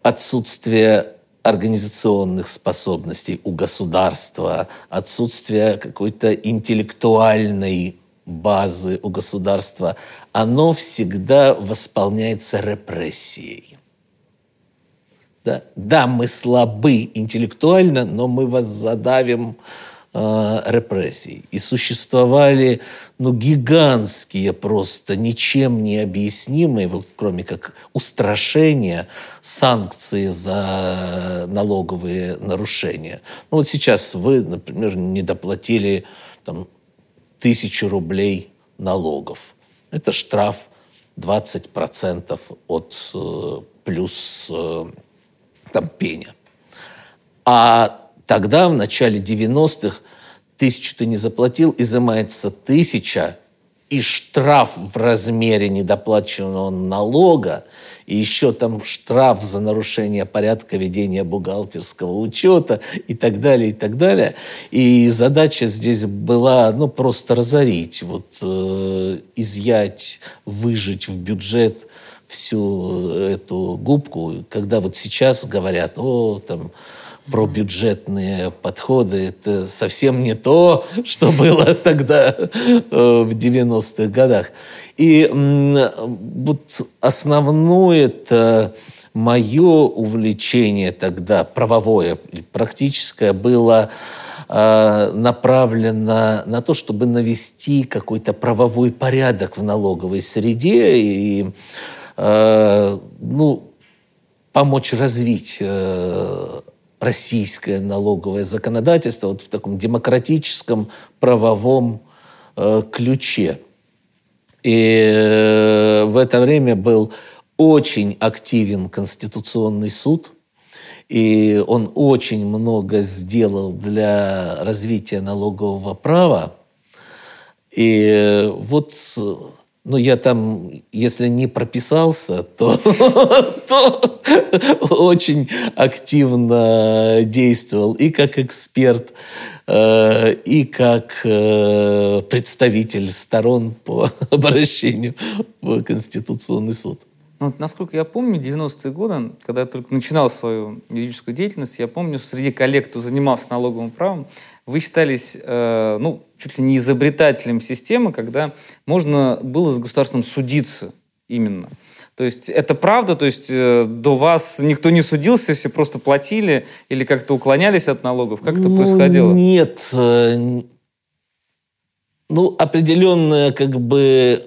отсутствие организационных способностей у государства, отсутствие какой-то интеллектуальной базы у государства, оно всегда восполняется репрессией. Да, да мы слабы интеллектуально, но мы вас задавим э, репрессий. И существовали ну, гигантские просто, ничем не объяснимые, вот, кроме как устрашения, санкции за налоговые нарушения. Ну вот сейчас вы, например, не доплатили там, тысячу рублей налогов. Это штраф 20% от э, плюс э, там, пеня. А тогда, в начале 90-х, тысячу ты не заплатил, изымается тысяча, и штраф в размере недоплаченного налога, и еще там штраф за нарушение порядка ведения бухгалтерского учета и так далее, и так далее. И задача здесь была, ну, просто разорить, вот, э, изъять, выжить в бюджет всю эту губку, когда вот сейчас говорят, о, там, про бюджетные подходы. Это совсем не то, что было *laughs* тогда э, в 90-х годах. И вот основное это мое увлечение тогда, правовое, практическое, было э, направлено на то, чтобы навести какой-то правовой порядок в налоговой среде и э, ну, помочь развить российское налоговое законодательство вот в таком демократическом правовом э, ключе. И э, в это время был очень активен Конституционный суд, и он очень много сделал для развития налогового права. И э, вот ну, я там, если не прописался, то, *laughs* то *laughs* очень активно действовал и как эксперт, э, и как э, представитель сторон по *laughs* обращению в Конституционный суд. Ну, вот, насколько я помню, 90-е годы, когда я только начинал свою юридическую деятельность, я помню, среди коллег, кто занимался налоговым правом, вы считались, э, ну, чуть ли не изобретателем системы, когда можно было с государством судиться именно. То есть это правда, то есть э, до вас никто не судился, все просто платили или как-то уклонялись от налогов? Как это ну, происходило? Нет. Э, ну, определенная как бы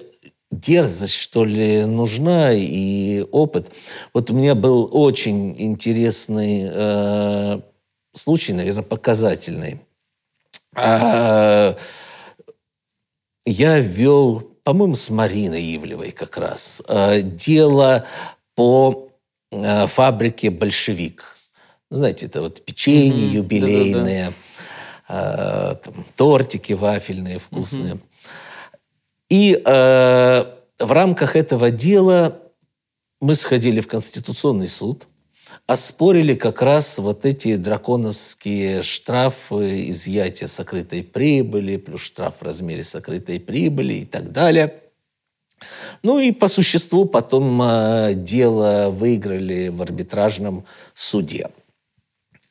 дерзость, что ли, нужна и опыт. Вот у меня был очень интересный э, случай, наверное, показательный. А, я вел, по-моему, с Мариной Ивлевой как раз, а, дело по а, фабрике «Большевик». Знаете, это вот печенье mm-hmm. юбилейные, да, там, тортики вафельные вкусные. Mm-hmm. И э, в рамках этого дела мы сходили в Конституционный суд оспорили как раз вот эти драконовские штрафы, изъятия сокрытой прибыли, плюс штраф в размере сокрытой прибыли и так далее. Ну и по существу потом э, дело выиграли в арбитражном суде.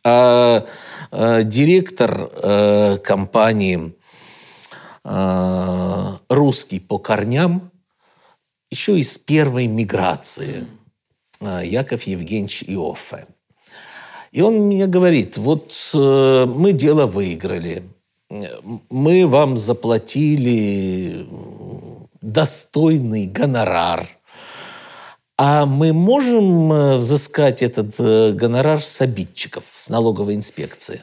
А э, директор э, компании «Русский по корням» еще из первой миграции – а, Яков Евгеньевич Иоффе. И он мне говорит, вот э, мы дело выиграли, мы вам заплатили достойный гонорар, а мы можем э, взыскать этот э, гонорар с обидчиков, с налоговой инспекции?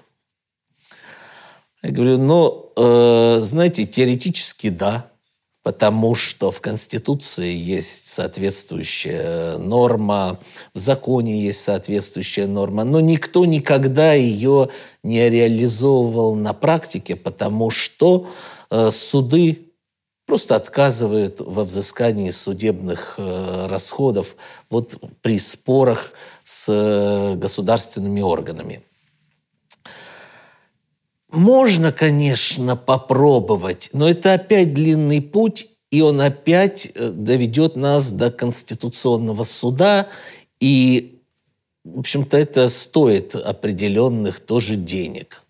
Я говорю, ну, знаете, теоретически да потому что в Конституции есть соответствующая норма, в законе есть соответствующая норма, но никто никогда ее не реализовывал на практике, потому что э, суды просто отказывают во взыскании судебных э, расходов вот при спорах с э, государственными органами. Можно, конечно, попробовать, но это опять длинный путь, и он опять э, доведет нас до Конституционного суда, и, в общем-то, это стоит определенных тоже денег.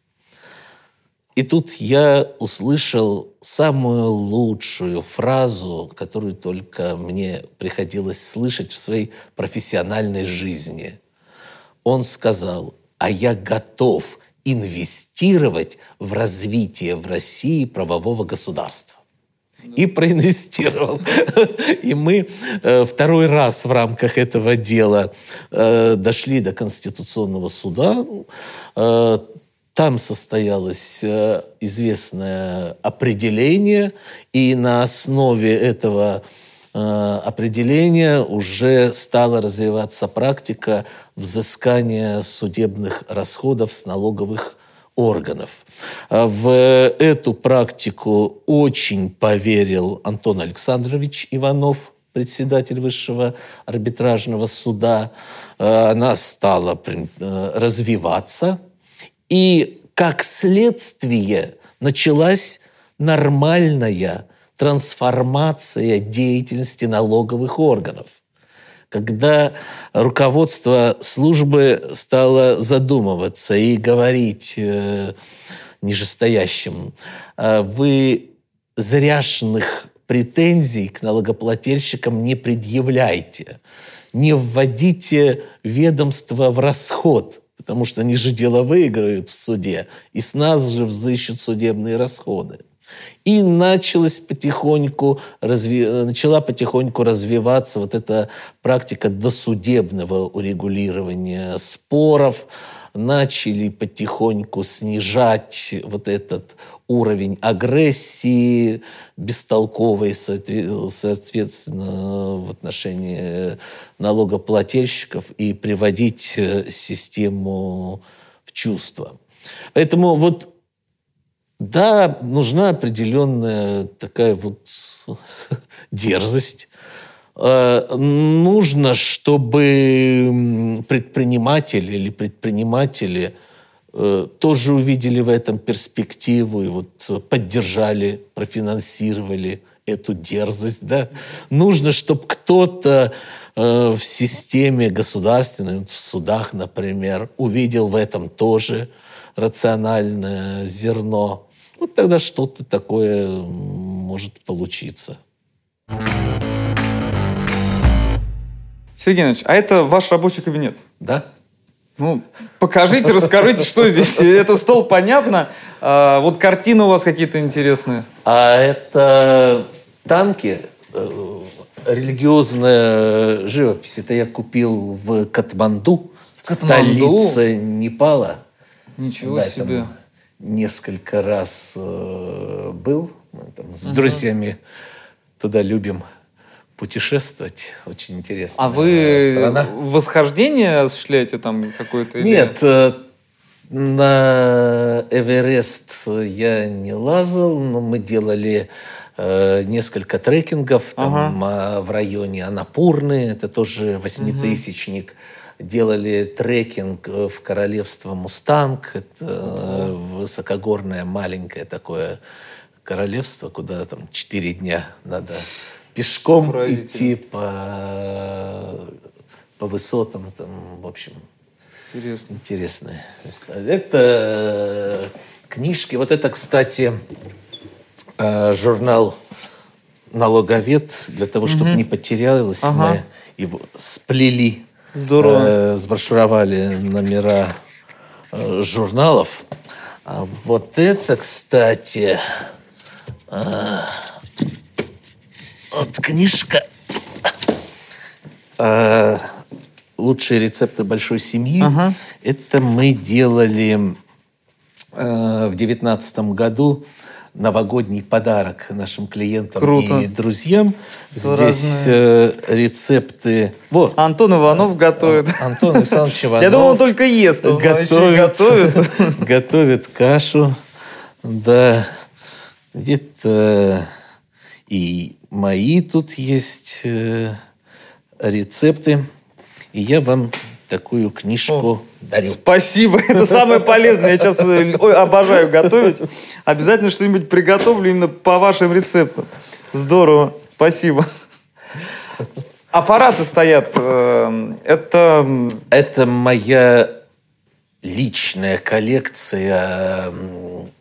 И тут я услышал самую лучшую фразу, которую только мне приходилось слышать в своей профессиональной жизни. он сказал, а я готов инвестировать в развитие в России правового государства. И проинвестировал. И мы э, второй раз в рамках этого дела э, дошли до Конституционного суда. Э, там состоялось известное определение, и на основе этого определения уже стала развиваться практика взыскания судебных расходов с налоговых органов. А в эту практику очень поверил Антон Александрович Иванов, председатель Высшего арбитражного суда. А, она стала э, развиваться. И как следствие началась нормальная трансформация деятельности налоговых органов когда руководство службы стало задумываться и говорить э, нижестоящим, э, вы зряшных претензий к налогоплательщикам не предъявляйте, не вводите ведомство в расход, потому что они же дело выиграют в суде, и с нас же взыщут судебные расходы. И началась потихоньку, разви... начала потихоньку развиваться вот эта практика досудебного урегулирования споров, начали потихоньку снижать вот этот уровень агрессии бестолковой, соответственно, в отношении налогоплательщиков и приводить э, систему в чувство. Поэтому вот да, нужна определенная такая вот *laughs* дерзость. Э, нужно, чтобы предприниматель или предприниматели э, тоже увидели в этом перспективу и вот поддержали, профинансировали эту дерзость. Да? Нужно, чтобы кто-то э, в системе государственной, в судах, например, увидел в этом тоже рациональное зерно вот тогда что-то такое может получиться. Сергей Иванович, а это ваш рабочий кабинет? Да. Ну, покажите, расскажите, что здесь. Это стол, понятно. А, вот картины у вас какие-то интересные. А это танки, э, религиозная живопись. Это я купил в Катманду, в Катманду? столице Непала. Ничего да, себе несколько раз э, был. Мы там с угу. друзьями туда любим путешествовать. Очень интересно. А вы страна. восхождение осуществляете там какое-то? Нет, э, на Эверест я не лазал, но мы делали э, несколько трекингов там ага. в районе Анапурны. Это тоже восьмитысячник. Угу делали трекинг э, в королевство Мустанг. Это э, высокогорное маленькое такое королевство, куда там четыре дня надо пешком идти по, по высотам. Там, в общем, Интересно. Интересно. Это книжки. Вот это, кстати, э, журнал «Налоговед». Для того, чтобы угу. не потерялось, ага. мы его сплели Здорово. Э, сброшуровали номера э, журналов. А вот это, кстати, э, вот книжка э, «Лучшие рецепты большой семьи». Ага. Это мы делали э, в девятнадцатом году новогодний подарок нашим клиентам Круто. и друзьям. Здесь э, рецепты... Вот. Антон Иванов готовит. Антон Александрович *laughs* Иванов. Я думал, он только ест. Он готовит, готовит. *laughs* готовит кашу. Да. Где-то и мои тут есть э, рецепты. И я вам такую книжку Дарю. Спасибо, это самое полезное. Я сейчас ой, обожаю готовить. Обязательно что-нибудь приготовлю именно по вашим рецептам. Здорово, спасибо. Аппараты стоят. Э, это... Это моя личная коллекция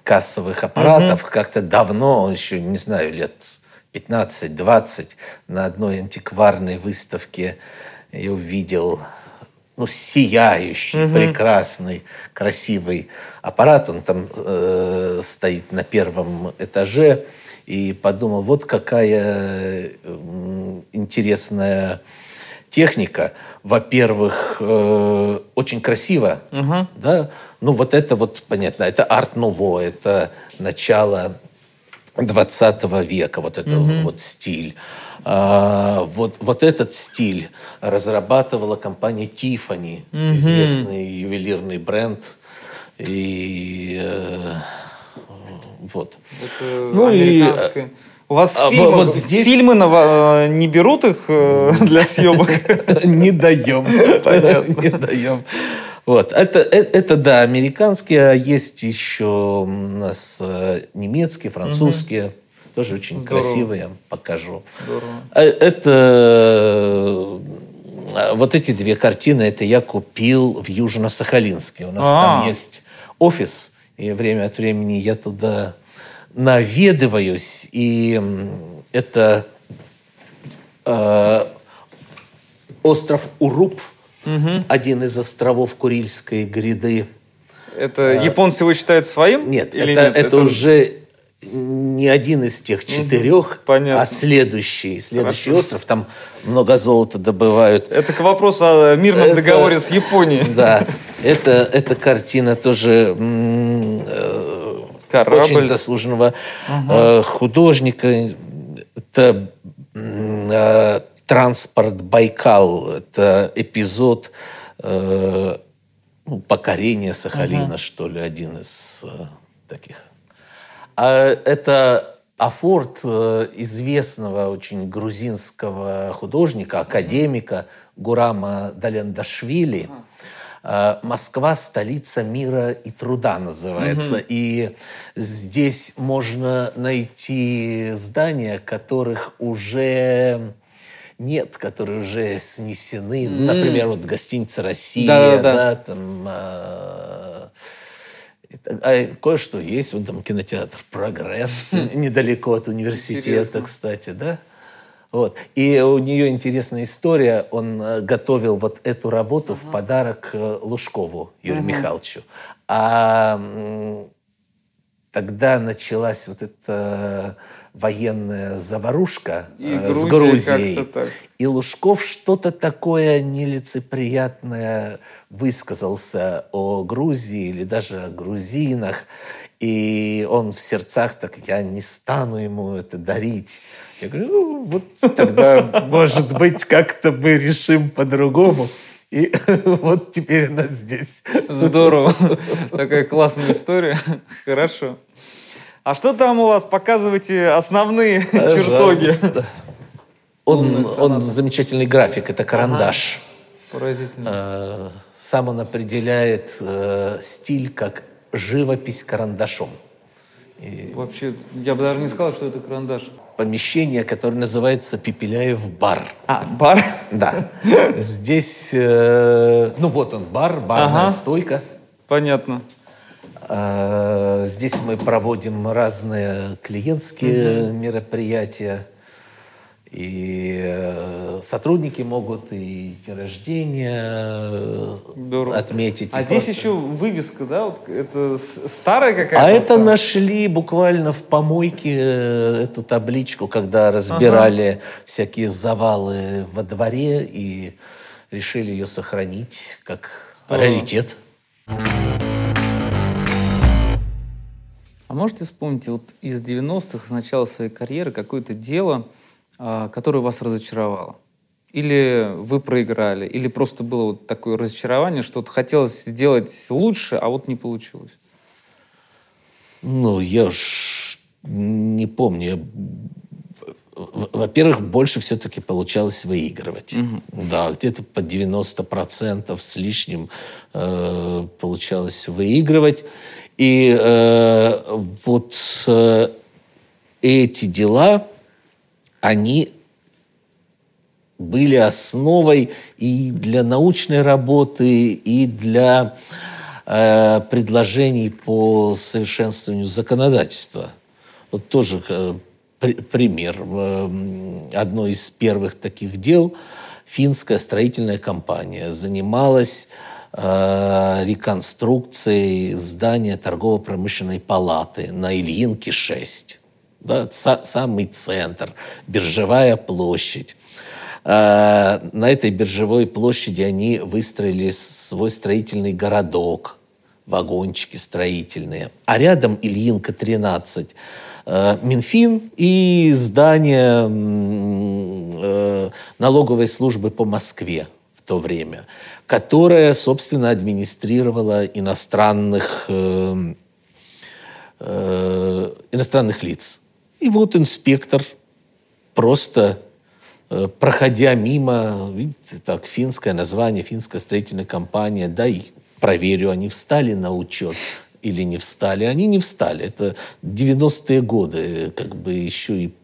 кассовых аппаратов. Угу. Как-то давно, еще, не знаю, лет 15-20, на одной антикварной выставке я увидел ну, сияющий, прекрасный, красивый аппарат. Он там э, стоит на первом этаже. И подумал, вот какая э, интересная техника. Во-первых, э, очень красиво, да. Ну вот это вот понятно, это арт-нуво, это начало 20 века, вот это вот стиль. А, вот, вот этот стиль разрабатывала компания Tiffany, известный ювелирный бренд. И э, вот. Ну и у вас а, фильмы, вот здесь- фильмы на- не берут их э, *laughs* для съемок? *laughs* Не даем. *laughs* Не даем. Вот. Это, э- это, да, американские, а есть еще у нас э, немецкие, французские. Тоже очень Здорово. красивые, я вам покажу. А Это э, вот эти две картины, это я купил в Южно-Сахалинске. У нас А. там есть офис, и время от времени я туда наведываюсь. И это э, остров Уруп, один из островов Курильской гряды. Это японцы его считают своим? А. Нет, Или это, нет? это уже не один из тех четырех, понятно. а следующий. Следующий остров. Там много золота добывают. Это к вопросу о мирном Это- договоре с Японией. *laughs* Да, это, эта картина тоже э, Корабль. очень заслуженного э, художника. Это э, транспорт Байкал. Это эпизод ну, покорения Сахалина, что ли, один из таких. А это афорт э, известного очень грузинского художника, академика Гурама Далендашвили. Э, Москва – столица мира и труда называется. И здесь можно найти здания, которых уже нет, которые уже снесены. Например, вот гостиница «Россия», Да-да-да. да, там... э, и так- А кое-что есть, вот там кинотеатр «Прогресс» недалеко от университета, Интересно. кстати, да? Вот. И у нее интересная история. Он э, готовил вот эту работу в подарок э, Лужкову Юрию Михайловичу. А тогда началась вот эта военная заварушка И э, с Грузией. И Лужков что-то такое нелицеприятное высказался о Грузии или даже о грузинах. И он в сердцах так, я не стану ему это дарить. Я говорю, ну, вот тогда, может быть, как-то мы решим по-другому. И *laughs* вот теперь она здесь. Здорово. Такая классная история. Хорошо. А что там у вас? Показывайте основные чертоги. Он, он замечательный график, это карандаш. Поразительно. Сам он определяет э, стиль как живопись карандашом. Вообще, я бы даже не сказал, что это карандаш. Помещение, которое называется Пепеляев бар. А, бар? Да. *laughs* Здесь, э, ну вот он бар, барная Ага. стойка. Понятно. Э, Здесь мы проводим разные клиентские мероприятия. И э, сотрудники могут и день рождения Здорово. отметить. А здесь просто- еще вывеска, да? Вот это старая какая-то? А это старая? нашли буквально в помойке э, эту табличку, когда разбирали всякие завалы во дворе и решили ее сохранить как раритет. А можете вспомнить вот из 90-х, с начала своей карьеры, какое-то дело, а, которое вас разочаровало? Или вы проиграли, или просто было вот такое разочарование, что вот хотелось сделать лучше, а вот не получилось? Ну, я уж не помню. Во-первых, больше все-таки получалось выигрывать. Да, где-то по 90% с лишним э, получалось выигрывать. И э, вот э, эти дела, они были основой и для научной работы, и для э, предложений по совершенствованию законодательства. Вот тоже э, при- пример. Э, Одно из первых таких дел финская строительная компания занималась э, реконструкцией здания торгово-промышленной палаты на Ильинке 6. Да, самый центр, биржевая площадь. Э, на этой биржевой площади они выстроили свой строительный городок, вагончики строительные. А рядом Ильинка 13 э, Минфин и здание э, налоговой службы по Москве в то время, которая, собственно, администрировала иностранных, иностранных лиц. И вот инспектор просто Э, проходя мимо, видите, так, финское название, финская строительная компания, да, и проверю, они встали на учет или не встали. Они не встали. Это 90-е годы, как бы еще и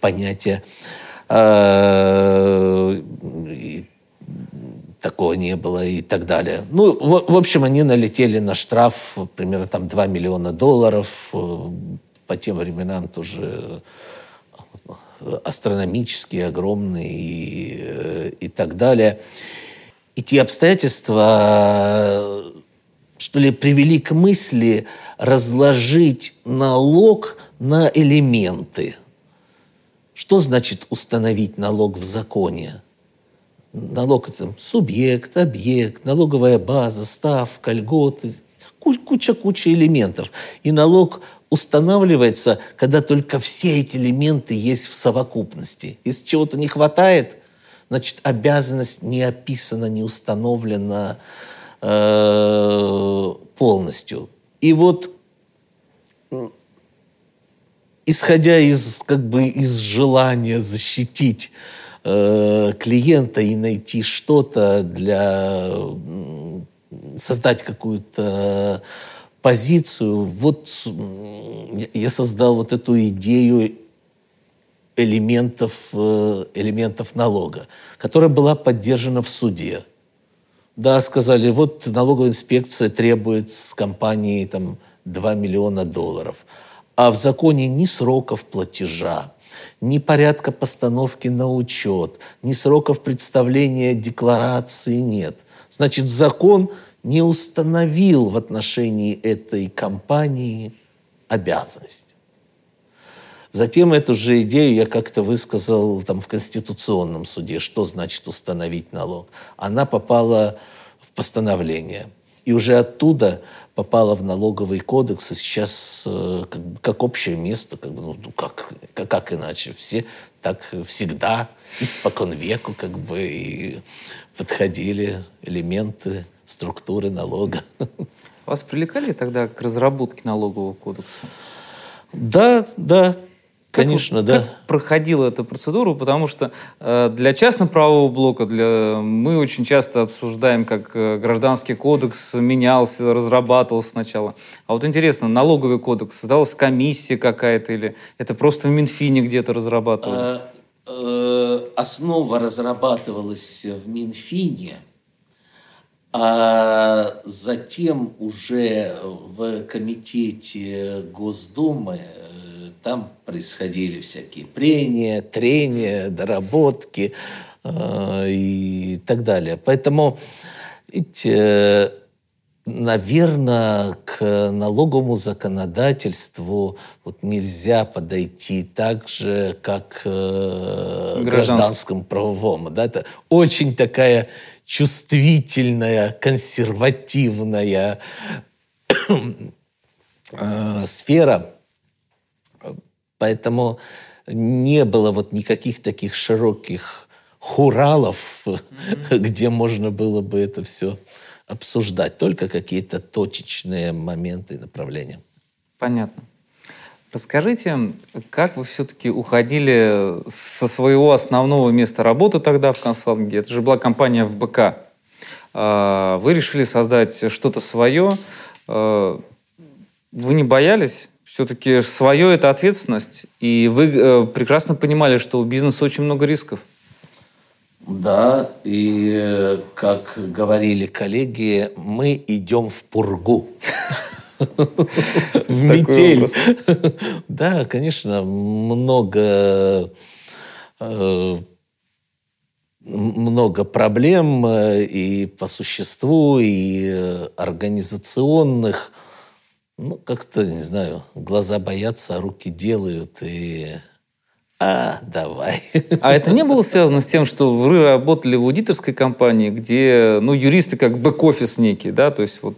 понятие э, такого не было и так далее. Ну, в, в общем, они налетели на штраф примерно там 2 миллиона долларов. Э, по тем временам тоже астрономические, огромные и, э, и так далее. И те обстоятельства, что ли, привели к мысли разложить налог на элементы. Что значит установить налог в законе? Налог – это субъект, объект, налоговая база, ставка, льготы, куча-куча элементов. И налог устанавливается, когда только все эти элементы есть в совокупности. Если чего-то не хватает, значит, обязанность не описана, не установлена э, полностью. И вот исходя из, как бы, из желания защитить э, клиента и найти что-то для создать какую-то позицию, вот я создал вот эту идею элементов, э, элементов налога, которая была поддержана в суде. Да, сказали, вот налоговая инспекция требует с компании там, 2 миллиона долларов. А в законе ни сроков платежа, ни порядка постановки на учет, ни сроков представления декларации нет. Значит, закон не установил в отношении этой компании обязанность. Затем эту же идею я как-то высказал там, в Конституционном суде, что значит установить налог. Она попала в постановление. И уже оттуда попала в налоговый кодекс, и сейчас э, как, как общее место, как, ну, ну, как, как, как иначе, все так всегда, испокон веку как бы и подходили элементы структуры налога. *laughs* Вас привлекали тогда к разработке налогового кодекса? Да, да, Конечно, как, да. Как проходила эта процедура? Потому что э, для частно-правового блока для, мы очень часто обсуждаем, как э, гражданский кодекс менялся, разрабатывался сначала. А вот интересно, налоговый кодекс, создалась комиссия какая-то или это просто в Минфине где-то разрабатывали? А, э, основа разрабатывалась в Минфине – а затем уже в комитете Госдумы э, там происходили всякие прения, трения, доработки э, и так далее. Поэтому, видите, наверное, к налоговому законодательству вот нельзя подойти так же, как к гражданскому правовому. Да? Это очень такая чувствительная, консервативная э, сфера. Поэтому не было вот никаких таких широких хуралов, mm-hmm. где можно было бы это все обсуждать. Только какие-то точечные моменты и направления. Понятно. Расскажите, как вы все-таки уходили со своего основного места работы тогда в консалтинге? Это же была компания ФБК. А, вы решили создать что-то свое. А, вы не боялись? Все-таки свое – это ответственность. И вы э, прекрасно понимали, что у бизнеса очень много рисков. Да, и э, как говорили коллеги, мы идем в пургу. *laughs* *laughs* В метель. *laughs* Да, конечно, много э, много проблем э, и по существу, и э, организационных. Ну, как-то, не знаю, глаза боятся, а руки делают, и а, давай. А это не было связано с тем, что вы работали в аудиторской компании, где, ну, юристы как бэк-офис некий, да, то есть вот...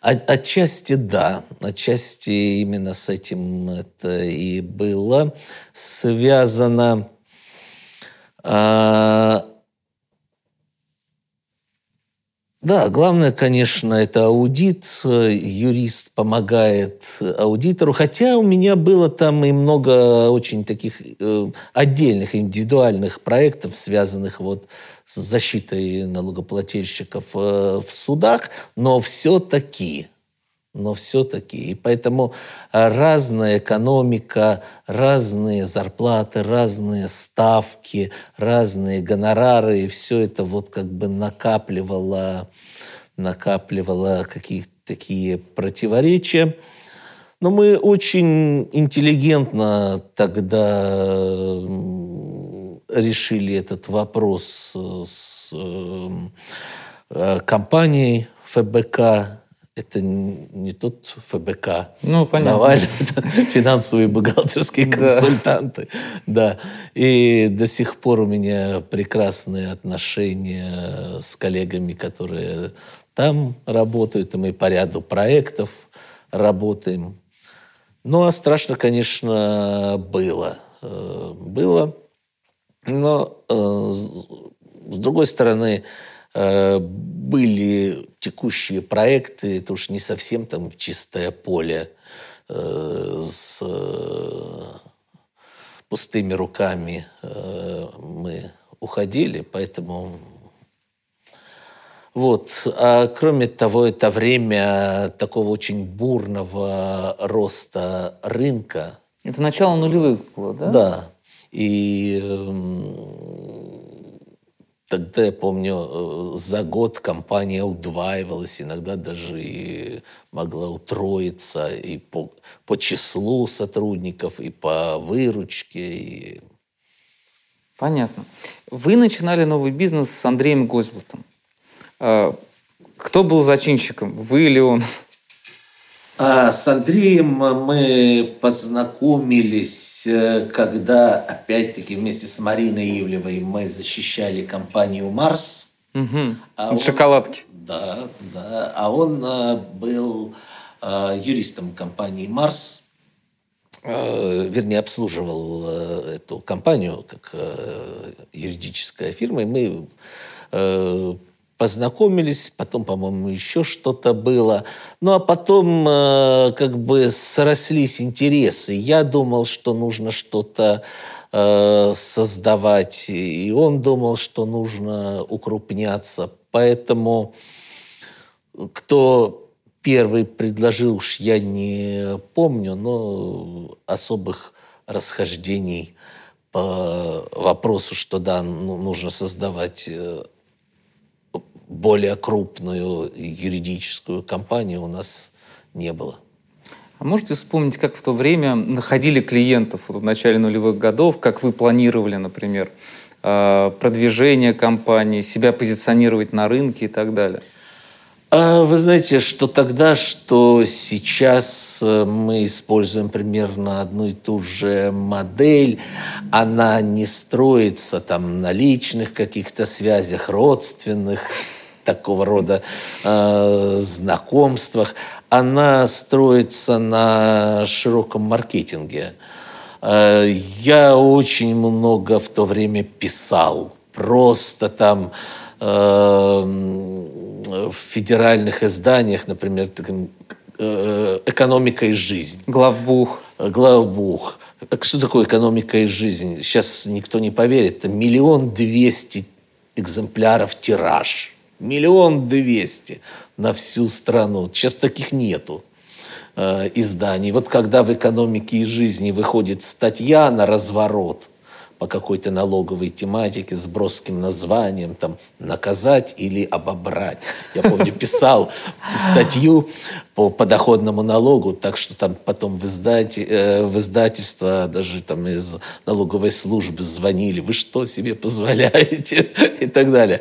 От, отчасти да, отчасти именно с этим это и было связано. А, да, главное, конечно, это аудит. Юрист помогает аудитору. Хотя у меня было там и много очень таких э, отдельных индивидуальных проектов, связанных вот с защитой налогоплательщиков э, в судах. Но все-таки но все-таки. И поэтому а, разная экономика, разные зарплаты, разные ставки, разные гонорары, и все это вот как бы накапливало, накапливало какие-то такие противоречия. Но мы очень интеллигентно тогда решили этот вопрос с э, компанией ФБК это не тот ФБК. Ну, понятно. Навальный, это *laughs* финансовые бухгалтерские консультанты. Да. И до сих пор у меня прекрасные отношения с коллегами, которые там работают, и мы по ряду проектов работаем. Ну, а страшно, конечно, было. Э, было. Но, э, с другой стороны, были текущие проекты, это уж не совсем там чистое поле э, с э, пустыми руками мы уходили, поэтому вот. А кроме того, это время такого очень бурного роста рынка. Это начало нулевых было, да? Да. И эм, Тогда, я помню, э, за год компания удваивалась, иногда даже и могла утроиться и по, по числу сотрудников, и по выручке. И... Понятно. Вы начинали новый бизнес с Андреем Госбелтом. А, кто был зачинщиком, вы или он? А с Андреем мы познакомились, э, когда, опять-таки, вместе с Мариной Ивлевой мы защищали компанию «Марс». Угу. А он, Шоколадки. Да, да. А он а, был а, юристом компании «Марс». Вернее, обслуживал эту компанию как юридическая фирма. И мы познакомились, потом, по-моему, еще что-то было. Ну, а потом э, как бы срослись интересы. Я думал, что нужно что-то э, создавать, и он думал, что нужно укрупняться. Поэтому кто первый предложил, уж я не помню, но особых расхождений по вопросу, что да, ну, нужно создавать э, более крупную юридическую компанию у нас не было. А можете вспомнить, как в то время находили клиентов вот в начале нулевых годов, как вы планировали, например, а, продвижение компании, себя позиционировать на рынке и так далее? А вы знаете, что тогда, что сейчас э, мы используем примерно одну и ту же модель. Она не строится там на личных каких-то связях, родственных такого рода э, знакомствах, она строится на широком маркетинге. Э, я очень много в то время писал, просто там э, в федеральных изданиях, например, э, «Экономика и жизнь». Главбух. Главбух. Что такое экономика и жизнь? Сейчас никто не поверит. Это миллион двести экземпляров тираж. Миллион двести на всю страну. Сейчас таких нету э, изданий. Вот когда в «Экономике и жизни» выходит статья на разворот по какой-то налоговой тематике с броским названием, там, наказать или обобрать. Я помню, *laughs* писал статью по подоходному налогу, так что там потом в, издате, э, в издательство даже там из налоговой службы звонили, вы что себе позволяете *laughs* и так далее.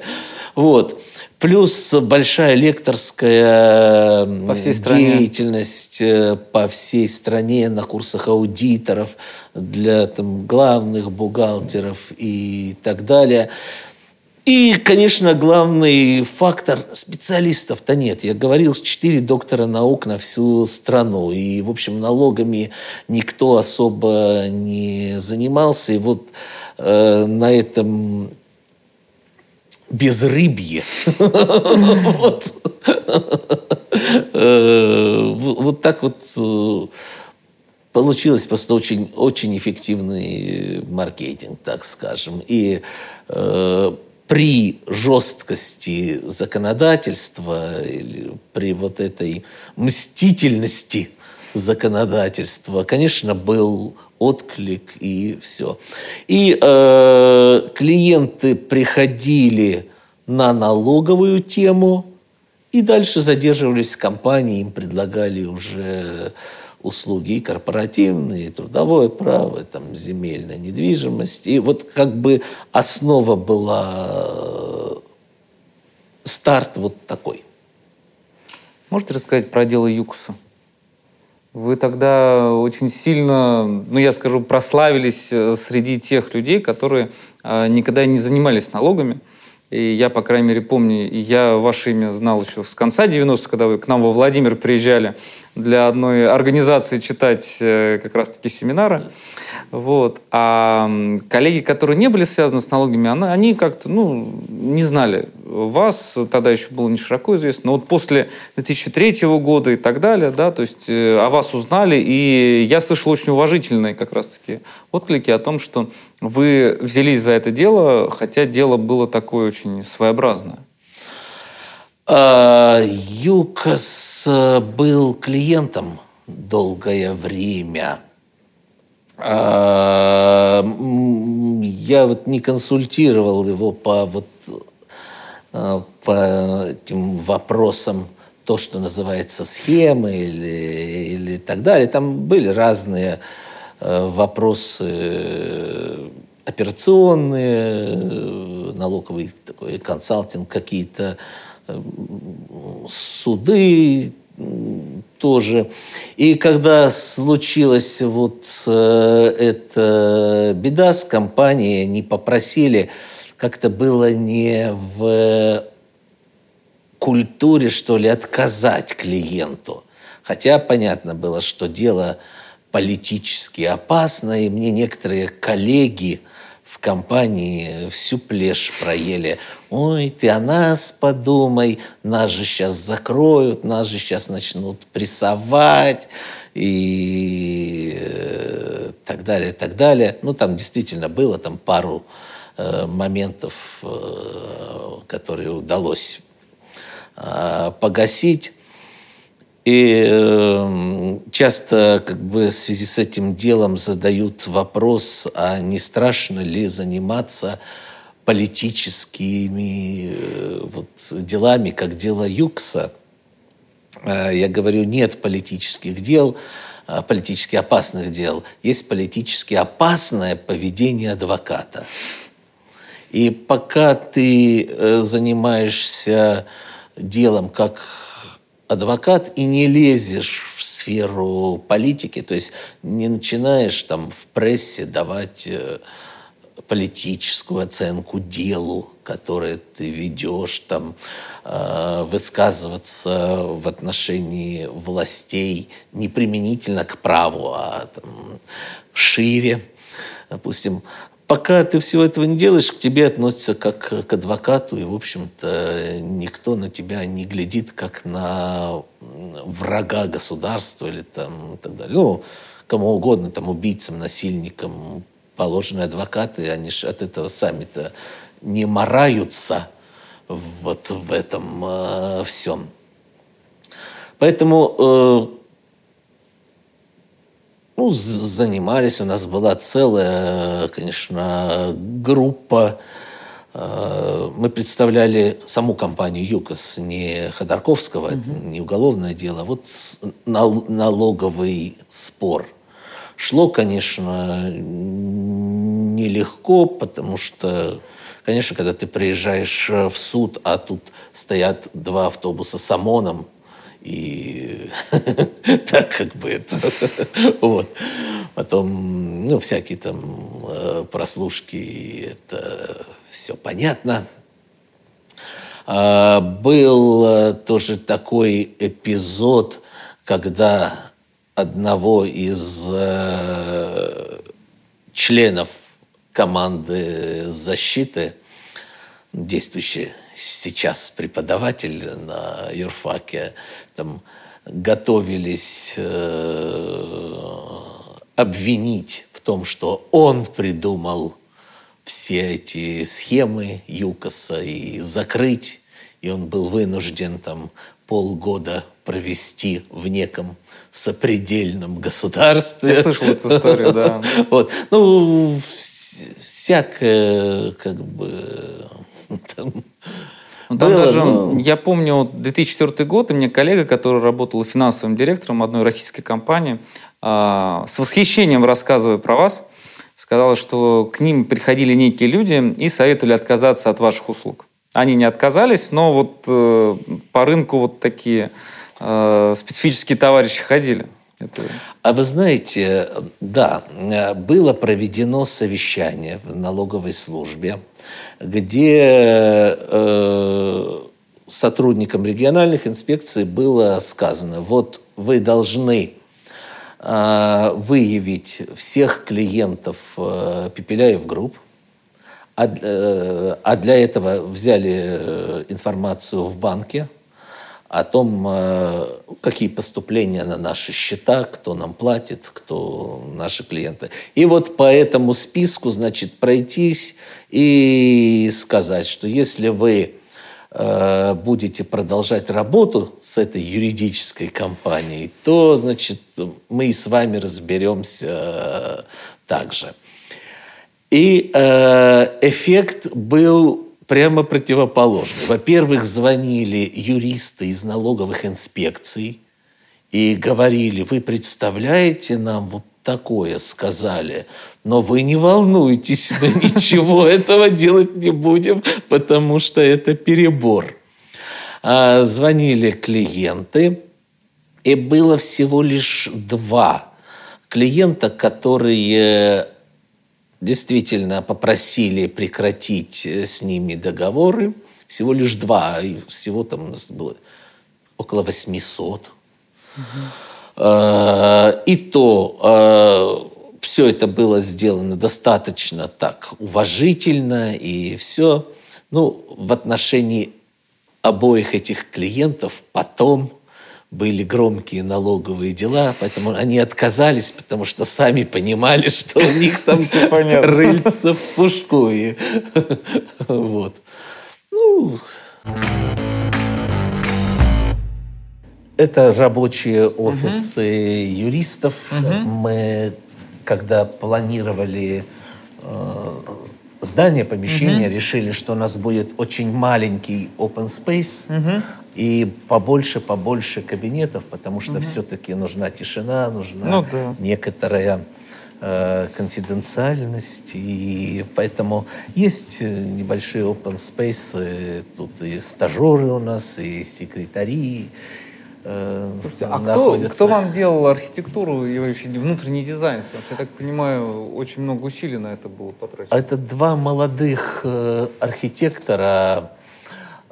Вот. Плюс большая лекторская по всей деятельность э, по всей стране на курсах аудиторов для там, главных бухгалтеров и так далее. И, конечно, главный фактор – специалистов-то нет. Я говорил, четыре доктора наук на всю страну. И, в общем, налогами никто особо не занимался. И вот э, на этом безрыбье. Э, вот так вот э, получилось просто очень, очень эффективный маркетинг, так скажем. И э, при жесткости законодательства или при вот этой мстительности законодательства, конечно, был отклик и все. И э, клиенты приходили на налоговую тему и дальше задерживались в компании, им предлагали уже услуги и корпоративные, и трудовое право, там, земельная недвижимость. И вот как бы основа была старт вот такой. Можете рассказать про дело Юкса? Вы тогда очень сильно, ну я скажу, прославились э, среди тех людей, которые э, никогда не занимались налогами. И я, по крайней мере, помню, я ваше имя знал еще с конца 90-х, когда вы к нам во Владимир приезжали для одной организации читать э, как раз-таки семинары. Вот. А коллеги, которые не были связаны с налогами, они как-то ну, не знали вас, тогда еще было не широко известно, но вот после 2003 года и так далее, да, то есть э, о вас узнали, и я слышал очень уважительные как раз-таки отклики о том, что вы взялись за это дело, хотя дело было такое очень своеобразное. А, ЮКОС э, был клиентом долгое время. А, я вот не консультировал его по вот э, по этим вопросам, то, что называется схемы или, или так далее. Там были разные э, вопросы операционные, налоговый такой консалтинг, какие-то суды тоже. И когда случилась вот э, эта беда с компанией, они попросили, как-то было не в культуре, что ли, отказать клиенту. Хотя понятно было, что дело политически опасно, и мне некоторые коллеги в компании всю плешь проели. Ой, ты о нас подумай, нас же сейчас закроют, нас же сейчас начнут прессовать и э, так далее, так далее. Ну, там действительно было там пару э, моментов, э, которые удалось э, погасить. И э, часто как бы в связи с этим делом задают вопрос, а не страшно ли заниматься политическими э, вот, делами, как дело Юкса. Э, я говорю, нет политических дел, э, политически опасных дел. Есть политически опасное поведение адвоката. И пока ты занимаешься делом как адвокат и не лезешь в сферу политики, то есть не начинаешь там в прессе давать э, политическую оценку делу, которое ты ведешь, там, э, высказываться в отношении властей не применительно к праву, а там, шире. Допустим, пока ты всего этого не делаешь, к тебе относятся как к адвокату, и, в общем-то, никто на тебя не глядит как на врага государства или там и так далее. Ну, кому угодно, там, убийцам, насильникам положены адвокаты, они же от этого сами-то не мораются вот в этом э, всем. Поэтому э, ну, занимались. У нас была целая, конечно, группа. Э, мы представляли саму компанию ЮКОС, не Ходорковского, mm-hmm. это не уголовное дело, а вот налоговый спор. Шло, конечно, нелегко, потому что, конечно, когда ты приезжаешь в суд, а тут стоят два автобуса с ОМОНом, и *laughs* так как бы это... *laughs* вот. Потом, ну, всякие там э, прослушки, это все понятно. А, был э, тоже такой эпизод, когда одного из э, членов команды защиты, действующий сейчас преподаватель на юрфаке, там готовились э, обвинить в том, что он придумал все эти схемы ЮКОСа и закрыть, и он был вынужден там полгода провести в неком сопредельном государстве. Я слышал эту историю, да. *laughs* Вот. Ну, всякое, как бы, *laughs* там, ну, там было, даже, но... я помню, 2004 год, и мне коллега, который работал финансовым директором одной российской компании, а, с восхищением рассказывая про вас, сказала, что к ним приходили некие люди и советовали отказаться от ваших услуг. Они не отказались, но вот э, по рынку вот такие э, специфические товарищи ходили. Это... А вы знаете, да, было проведено совещание в налоговой службе, где э, сотрудникам региональных инспекций было сказано, вот вы должны э, выявить всех клиентов э, Пепеляев Групп, а, э, а для этого взяли э, информацию в банке – о том, э, какие поступления на наши счета, кто нам платит, кто наши клиенты. И вот по этому списку, значит, пройтись и сказать, что если вы э, будете продолжать работу с этой юридической компанией, то, значит, мы и с вами разберемся э, также. И эффект был прямо противоположный. Во-первых, звонили юристы из налоговых инспекций и говорили, вы представляете, нам вот такое сказали, но вы не волнуйтесь, *laughs* мы ничего этого делать не будем, потому что это перебор. А, звонили клиенты, и было всего лишь два клиента, которые действительно попросили прекратить э, с ними договоры. Всего лишь два, всего там было около 800. Угу. И то э, все это было сделано достаточно так уважительно, и все. Ну, в отношении обоих этих клиентов потом были громкие налоговые дела, поэтому они отказались, потому что сами понимали, что у них *laughs* там рыльца в пушку. Вот. Ну, это рабочие офисы угу. юристов. Угу. Мы, когда планировали э, здание, помещение, угу. решили, что у нас будет очень маленький open space. Угу и побольше, побольше кабинетов, потому что угу. все-таки нужна тишина, нужна ну, да. некоторая э, конфиденциальность, и поэтому есть э, небольшие open space, тут и стажеры у нас, и секретари, э, Слушайте, а кто, кто вам делал архитектуру и вообще внутренний дизайн? Потому что, я так понимаю, очень много усилий на это было потрачено. Это два молодых э, архитектора,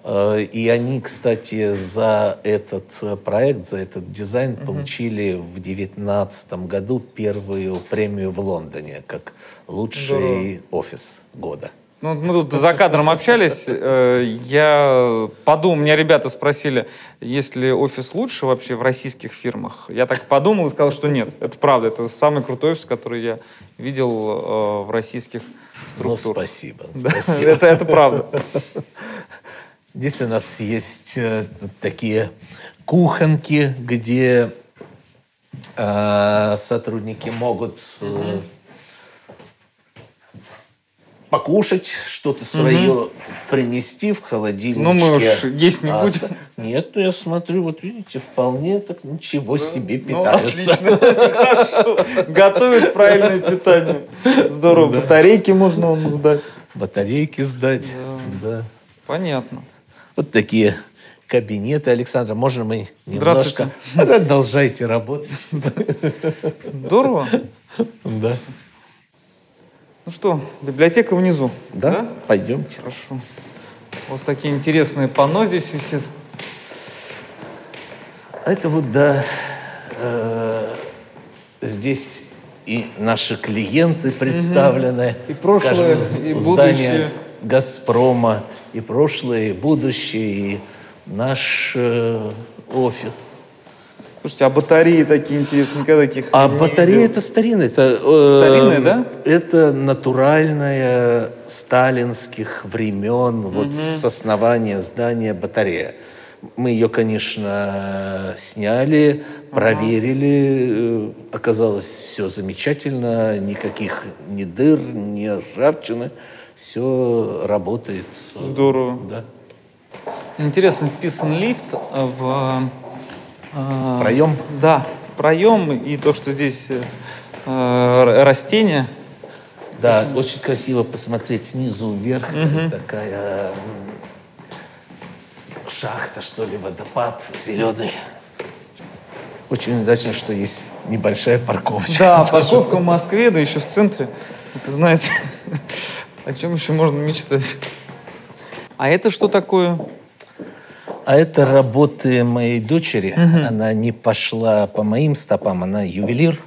Э, и они, кстати, за этот э, проект, за этот дизайн угу. получили в 2019 году первую премию в Лондоне как лучший Здорово. офис года. Ну, мы тут за кадром общались. Э, я подумал, меня ребята спросили, есть ли офис лучше вообще в российских фирмах. Я так подумал и сказал, что нет. Это правда. Это самый крутой офис, который я видел в российских структурах. Ну, спасибо. спасибо. это, это правда. Здесь у нас есть э, такие кухонки, где сотрудники могут э, покушать, что-то свое принести в холодильник. Ну, мы уж есть не будем. Нет, ну я смотрю, вот видите, вполне так ничего себе Ну, питаются. отлично. *laughs* Хорошо. Готовят правильное питание. Здорово. Батарейки можно вам сдать. Батарейки сдать. Да. Понятно. Вот такие кабинеты, Александра. Можно мы немножко... Продолжайте работать. Здорово. Да. Ну что, библиотека внизу. Да? Пойдемте. Хорошо. Вот такие интересные панно здесь висят. А это вот, да, э, здесь и наши клиенты представлены. И прошлое, Скажем, и будущее. здание «Газпрома», и прошлое, и будущее, и наш э, офис. Слушайте, а батареи такие интересные, никогда таких А не батарея видел. это старинная. Это, э, Старинная, да? Это натуральная сталинских времен, вот с основания здания батарея. Мы ее, конечно, сняли, проверили. э, Оказалось, все замечательно, никаких ни дыр, ни ржавчины. Все работает. Здорово. Да. Интересно, вписан лифт в... э, Проем? Да, в проем. И то, что здесь э, растения. Да, очень красиво посмотреть снизу вверх. Такая м, шахта, что ли, водопад зеленый. Очень удачно, что есть небольшая парковочка. Да, парковка в Москве, да еще в центре. Это знаете, *laughs* о чем еще можно мечтать. А это что такое? А это работы моей дочери. Она не пошла по моим стопам, она ювелир.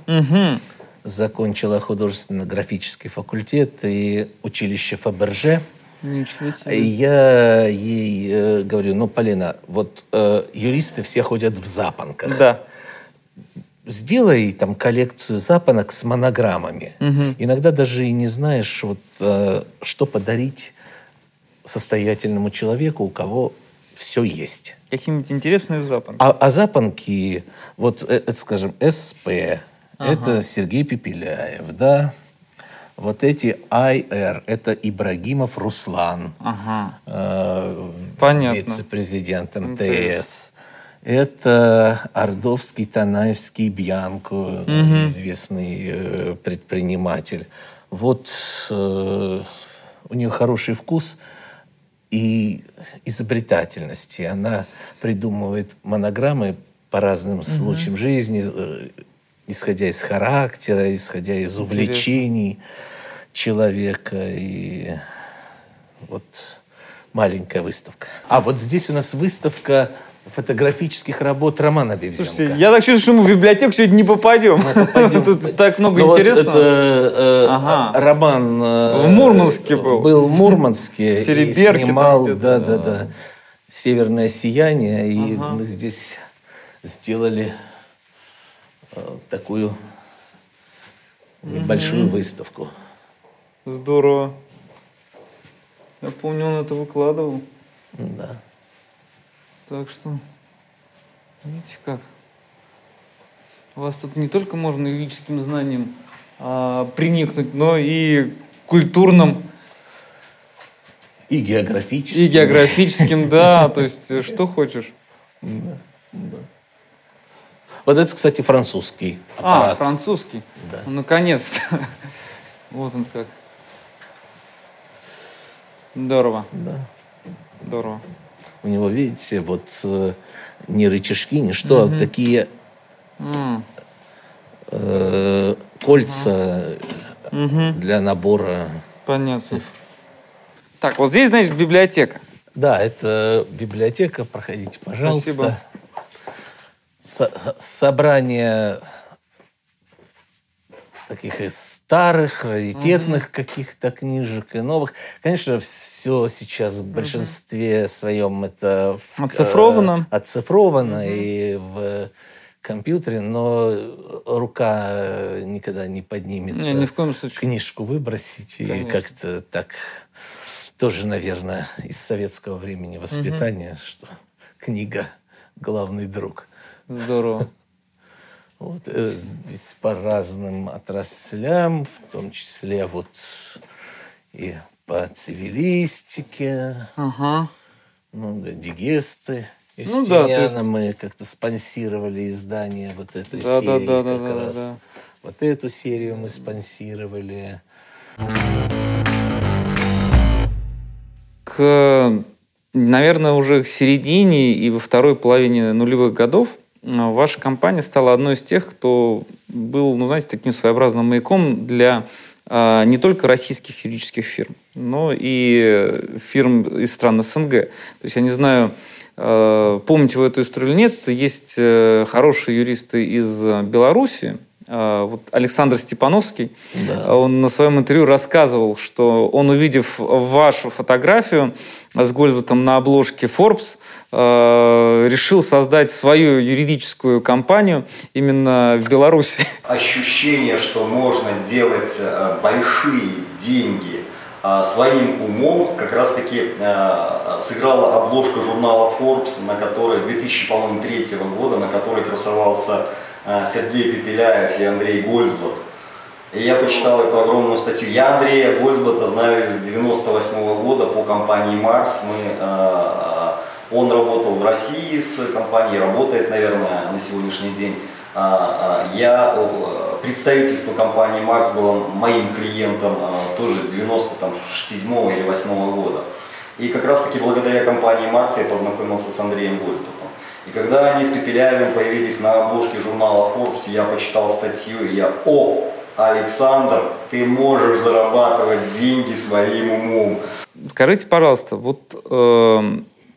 Закончила художественно-графический факультет и училище Фаберже. Ничего И себе. я ей э, говорю, ну, Полина, вот э, юристы все ходят в запонках. Да. Сделай там коллекцию запонок с монограммами. Иногда даже и не знаешь, вот, э, что подарить состоятельному человеку, у кого все есть. Какие-нибудь интересные запахи. А, а запонки, вот, э, это, скажем, СП, это Сергей Пепеляев, да. Вот эти АйР, это Ибрагимов Руслан, Ага. э, вице-президент МТС. Это Ордовский, Танаевский, Бьянко, известный э, предприниматель. Вот э, у нее хороший вкус и изобретательности. Она придумывает монограммы по разным случаям жизни, э, исходя из характера, исходя из увлечений человека. И вот маленькая выставка. А вот здесь у нас выставка фотографических работ Романа Бевзенко. Слушайте, я так чувствую, что мы в библиотеку сегодня не попадем. Тут так много Ну вот интересного. это, э, Ага. Роман э, В Мурманске был. Был в Мурманске. *laughs* В Тереберке снимал, где-то, да, да. да, да. Северное сияние. И мы здесь сделали э, такую небольшую выставку. Здорово. Я помню, он это выкладывал. Да. Так что, видите как. Вас тут не только можно юридическим знаниям а, приникнуть, но и культурным, И географически. и географическим, да, то есть э, что хочешь. Вот это, кстати, французский А, аппарат. французский. Да. Ну, наконец-то. Вот он как. Здорово. Да. Здорово. У него, видите, вот э, не рычажки, не что, а такие М, э, кольца для набора Понятно. цифр. Так, вот здесь, значит, библиотека. Да, это библиотека, проходите, пожалуйста. Спасибо. Со- собрание таких и старых, раритетных каких-то книжек, и новых. Конечно, все сейчас в большинстве своем это... в- Оцифровано. э, оцифровано и в компьютере, но рука э, никогда не поднимется. Не, ни в коем случае. Книжку выбросить и Конечно. как-то так... Тоже, наверное, из советского времени воспитания, что книга — главный друг. Здорово. Вот, э, здесь по разным отраслям, в том числе вот и по цивилистике, Ага. ну, да, дигесты. Ну да, есть- мы как-то спонсировали издание вот этой Да, да, серии. да, да, как да, раз. да. Вот эту серию мы спонсировали. К, наверное, уже к середине и во второй половине нулевых годов ваша компания стала одной из тех, кто был, ну, знаете, таким своеобразным маяком для а, не только российских юридических фирм, но и фирм из стран СНГ. То есть я не знаю, э, помните вы эту историю или нет, есть э, хорошие юристы из э, Беларуси, вот Александр Степановский, Да. он на своем интервью рассказывал, что он, увидев вашу фотографию с Гольдбатом на обложке Forbes, э, решил создать свою юридическую компанию именно в Беларуси. ощущение, что можно делать э, большие деньги своим умом, как раз таки э, сыграла обложка журнала Forbes, на которой 2003 года, на которой красовался Сергей Пепеляев и Андрей Гольцблат. И я почитал эту огромную статью. Я Андрея Гольцблата знаю с 98 года по компании Марс. Мы, э, э, он работал в России с компанией, работает, наверное, на сегодняшний день. А, а, Я, представительство компании Марс было моим клиентом тоже с 97 или 8 года. И как раз таки благодаря компании Марс я познакомился с Андреем Гольцблатом. И когда они с Пепеляевым появились на обложке журнала Forbes, я почитал статью, и я, о, Александр, ты можешь зарабатывать деньги своим умом. Скажите, пожалуйста, вот э,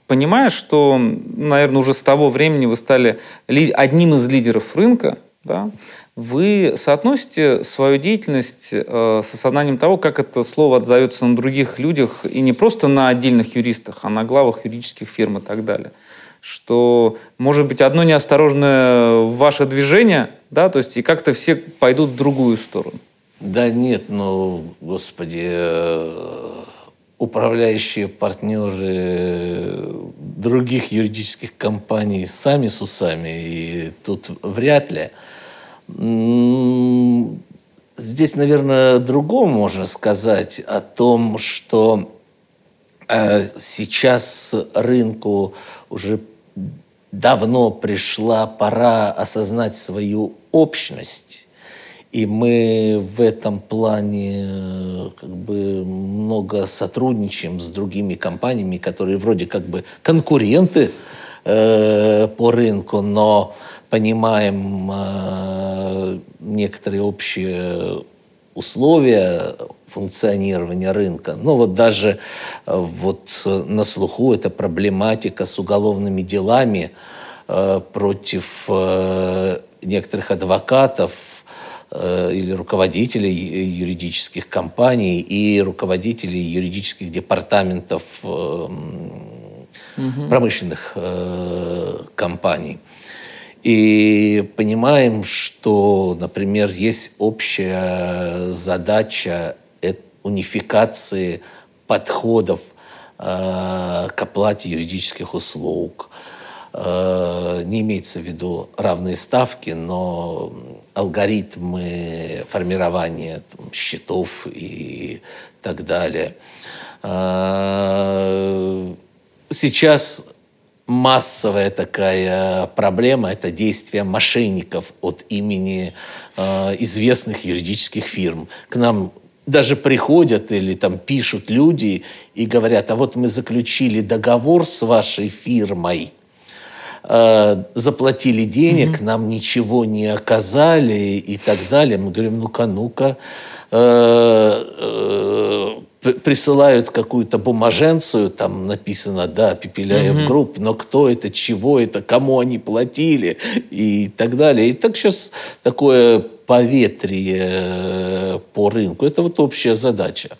понимая, что, наверное, уже с того времени вы стали ли- одним из лидеров рынка, да, вы соотносите свою деятельность э, с осознанием того, как это слово отзовется на других людях, и не просто на отдельных юристах, а на главах юридических фирм и так далее. Что, может быть, одно неосторожное ваше движение, да, то есть и как-то все пойдут в другую сторону. Да нет, ну, господи, э, управляющие партнеры других юридических компаний сами с усами, и тут вряд ли. Здесь, наверное, другому можно сказать о том, что э, сейчас рынку уже давно пришла пора осознать свою общность. И мы в этом плане э, как бы много сотрудничаем с другими компаниями, которые вроде как бы конкуренты э, по рынку, но понимаем э, некоторые общие условия функционирования рынка. Ну вот даже э, вот э, на слуху эта проблематика с уголовными делами э, против э, некоторых адвокатов э, или руководителей юридических компаний и руководителей юридических департаментов м, промышленных э, компаний. И понимаем, что, например, есть общая задача унификации подходов э, к оплате юридических услуг. Э, Не имеется в виду равные ставки, но алгоритмы формирования там, счетов и так далее. Э, Сейчас массовая такая проблема – это действия мошенников от имени э, известных юридических фирм. К нам даже приходят или там пишут люди и говорят, а вот мы заключили договор с вашей фирмой, э, заплатили денег, нам ничего не оказали и так далее. Мы говорим, ну-ка, ну-ка. Э, э, присылают какую-то бумаженцию, там написано, да, Пепеляев групп, но кто это, чего это, кому они платили и так далее. И так сейчас такое поветрие э, по рынку. Это вот общая задача.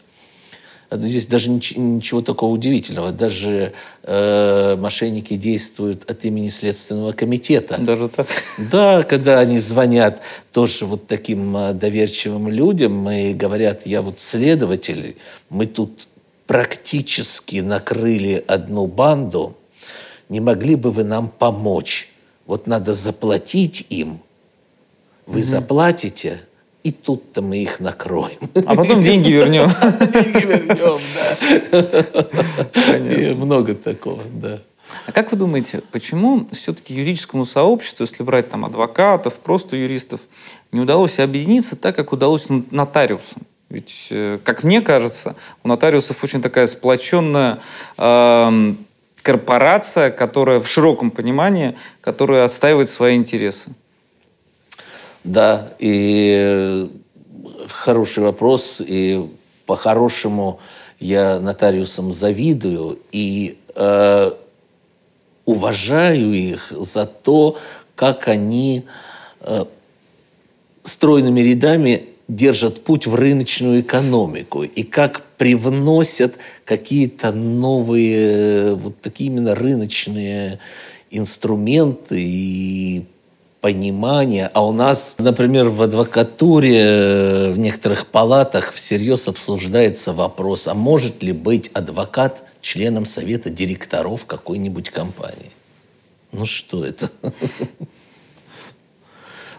Здесь даже нич- ничего такого удивительного. Даже э, мошенники действуют от имени Следственного комитета. Даже так? Да, когда они звонят тоже вот таким а, доверчивым людям и говорят, я вот следователь, мы тут практически накрыли одну банду, не могли бы вы нам помочь? Вот надо заплатить им, Вы угу. заплатите, и тут-то мы их накроем. А потом деньги вернем. *laughs* Деньги вернем, да. Много такого, да. А как вы думаете, почему все-таки юридическому сообществу, если брать там адвокатов, просто юристов, не удалось объединиться так, как удалось нотариусам? Ведь, э, как мне кажется, у нотариусов очень такая сплоченная э, корпорация, которая в широком понимании, которая отстаивает свои интересы. Да, и хороший вопрос, и по-хорошему я нотариусам завидую и э, уважаю их за то, как они э, стройными рядами держат путь в рыночную экономику и как привносят какие-то новые вот такие именно рыночные инструменты и понимание. А у нас, например, в адвокатуре в некоторых палатах всерьез обсуждается вопрос, а может ли быть адвокат членом совета директоров какой-нибудь компании? Ну что это? *laughs*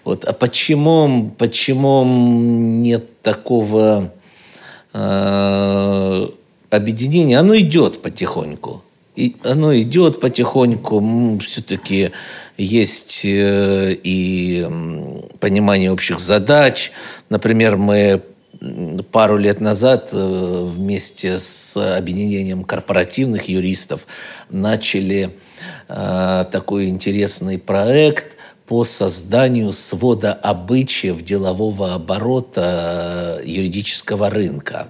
Вот. А почему, почему нет такого э, объединения? Оно идет потихоньку. И оно идет потихоньку. Все-таки есть э, и понимание общих задач. Например, мы пару лет назад э, вместе с объединением корпоративных юристов начали э, такой интересный проект по созданию свода обычаев делового оборота юридического рынка.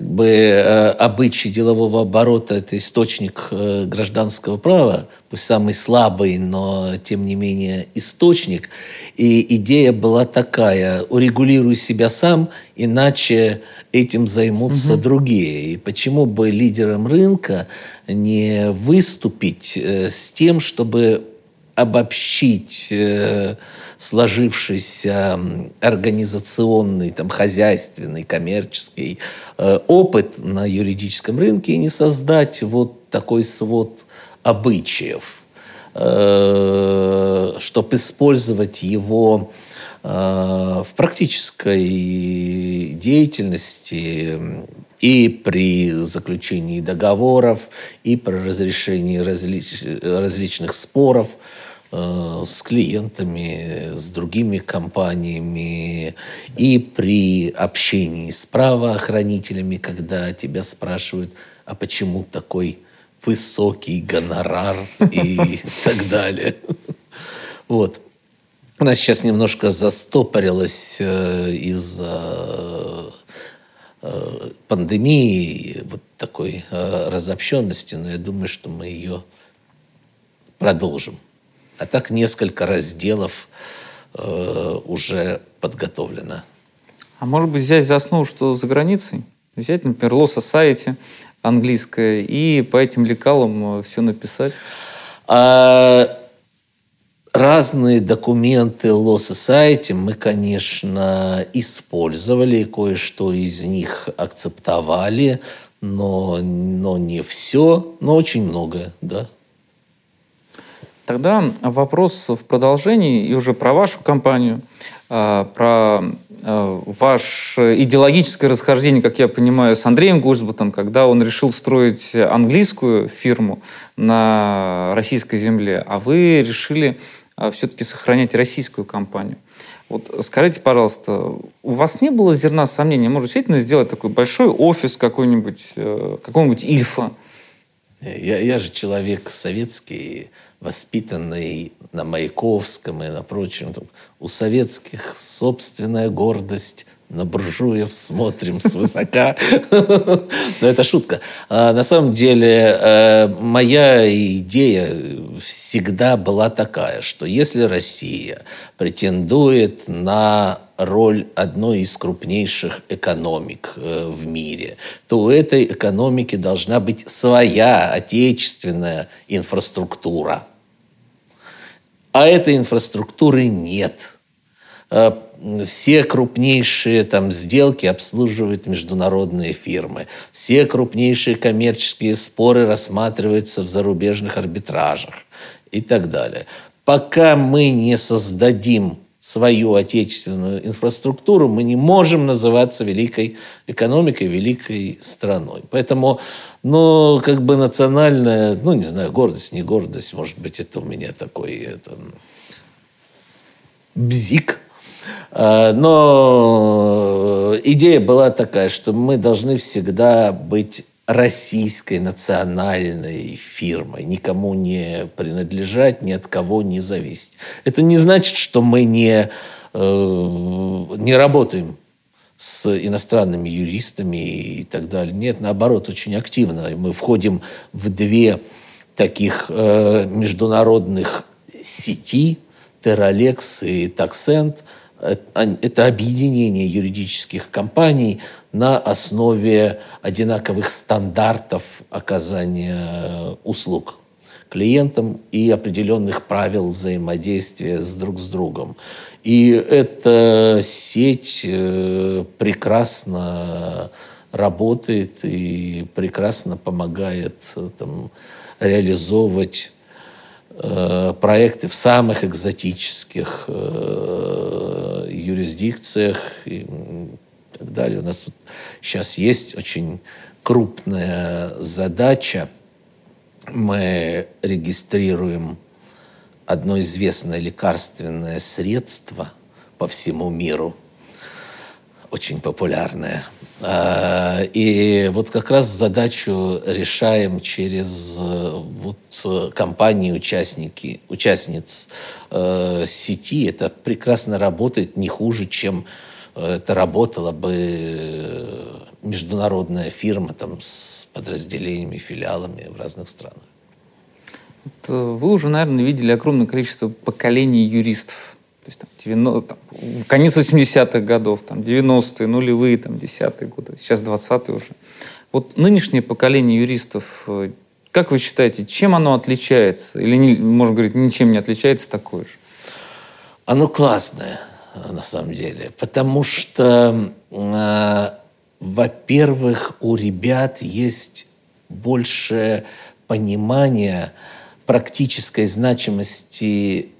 Как бы, э, обычаи делового оборота – это источник э, гражданского права, пусть самый слабый, но тем не менее источник. И идея была такая – урегулируй себя сам, иначе этим займутся угу. другие. И почему бы лидерам рынка не выступить с тем, чтобы обобщить э, сложившийся организационный, там, хозяйственный, коммерческий э, опыт на юридическом рынке и не создать вот такой свод обычаев, э, чтобы использовать его в практической деятельности и при заключении договоров, и при разрешении различ, различных споров – Э, с клиентами, с другими компаниями и при общении с правоохранителями, когда тебя спрашивают, а почему такой высокий гонорар и *laughs* так далее. Вот. У нас сейчас немножко застопорилось э, из-за э, пандемии, вот такой разобщенности, но я думаю, что мы ее продолжим. А так несколько разделов э, уже подготовлено. А может быть взять за основу, что за границей? Взять, например, Law Society английское и по этим лекалам э, все написать? А, разные документы Law Society мы, конечно, использовали, кое-что из них акцептовали, но, но не все, но очень многое, да. Тогда вопрос в продолжении и уже про вашу компанию, а, про а, ваше идеологическое расхождение, как я понимаю, с Андреем Гульсбутом, когда он решил строить английскую фирму на российской земле, а вы решили а, все-таки сохранять российскую компанию. Вот скажите, пожалуйста, у вас не было зерна сомнения, может, действительно сделать такой большой офис какой-нибудь, э, какого-нибудь Ильфа? Я, я же человек советский, воспитанный на Маяковском и на прочем. У советских собственная гордость, на буржуев смотрим свысока. *laughs* Но это шутка. А на самом деле э, моя идея всегда была такая, что если Россия претендует на роль одной из крупнейших экономик э, в мире, то у этой экономики должна быть своя отечественная инфраструктура – а этой инфраструктуры нет. Э, все крупнейшие там сделки обслуживают международные фирмы. Все крупнейшие коммерческие споры рассматриваются в зарубежных арбитражах и так далее. Пока мы не создадим свою отечественную инфраструктуру, мы не можем называться великой экономикой, великой страной. Поэтому, ну, как бы национальная, ну, не знаю, гордость, не гордость, может быть, это у меня такой это, бзик. А, но идея была такая, что мы должны всегда быть российской национальной фирмой, никому не принадлежать, ни от кого не зависеть. Это не значит, что мы не, э, не работаем с иностранными юристами и так далее. Нет, наоборот, очень активно. Мы входим в две таких э, международных сети, Terralex и Taxent. Это объединение юридических компаний – на основе одинаковых стандартов оказания услуг клиентам и определенных правил взаимодействия с друг с другом. И эта сеть э, прекрасно работает и прекрасно помогает э, там, реализовывать э, проекты в самых экзотических э, юрисдикциях. И, так далее. У нас сейчас есть очень крупная задача. Мы регистрируем одно известное лекарственное средство по всему миру, очень популярное. А, и вот как раз задачу решаем через вот компании, участники, участниц э, сети. Это прекрасно работает, не хуже, чем это работала бы международная фирма там, с подразделениями, филиалами в разных странах. Э, вы уже, наверное, видели огромное количество поколений юристов. Есть там, 90, там, конец 80-х годов, там, 90-е, нулевые, там, 10-е годы, сейчас 20-е уже. Вот нынешнее поколение юристов, э, как вы считаете, чем оно отличается? Или, не, можно говорить, ничем не отличается такое же? Оно классное на самом деле. Потому что, э, во-первых, у ребят есть больше понимания практической значимости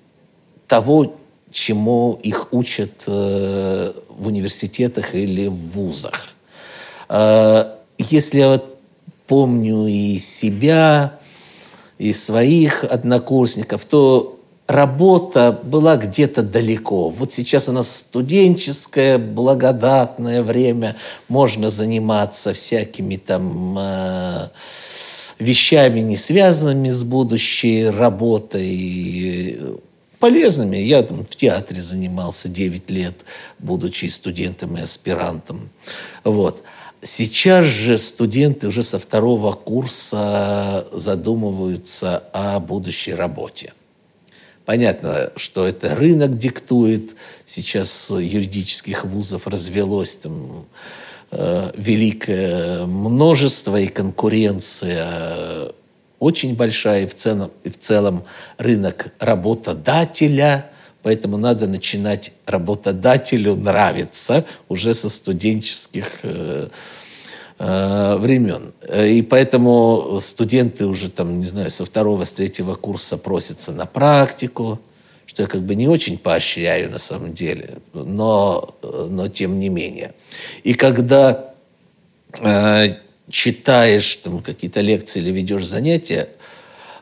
того, чему их учат э, в университетах или в вузах. Э, если я вот помню и себя, и своих однокурсников, то работа была где-то далеко. Вот сейчас у нас студенческое благодатное время, можно заниматься всякими там э, вещами, не связанными с будущей работой, полезными. Я там, в театре занимался 9 лет, будучи студентом и аспирантом. Вот. Сейчас же студенты уже со второго курса задумываются о будущей работе. Понятно, что это рынок диктует. Сейчас юридических вузов развелось там э, великое множество и конкуренция очень большая, и в целом, и в целом рынок работодателя – Поэтому надо начинать работодателю нравиться уже со студенческих э, Э, времен. И поэтому студенты уже там, не знаю, со второго, с третьего курса просятся на практику, что я как бы не очень поощряю на самом деле, но, но тем не менее. И когда э, читаешь там какие-то лекции или ведешь занятия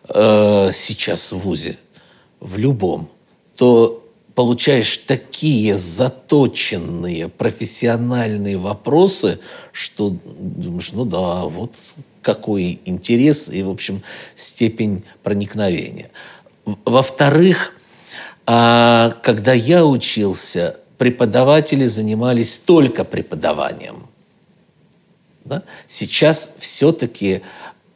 э, сейчас в ВУЗе, в любом, то получаешь такие заточенные профессиональные вопросы, что думаешь, ну да, вот какой интерес и, в общем, степень проникновения. Во-вторых, а, когда я учился, преподаватели занимались только преподаванием. Да? Сейчас все-таки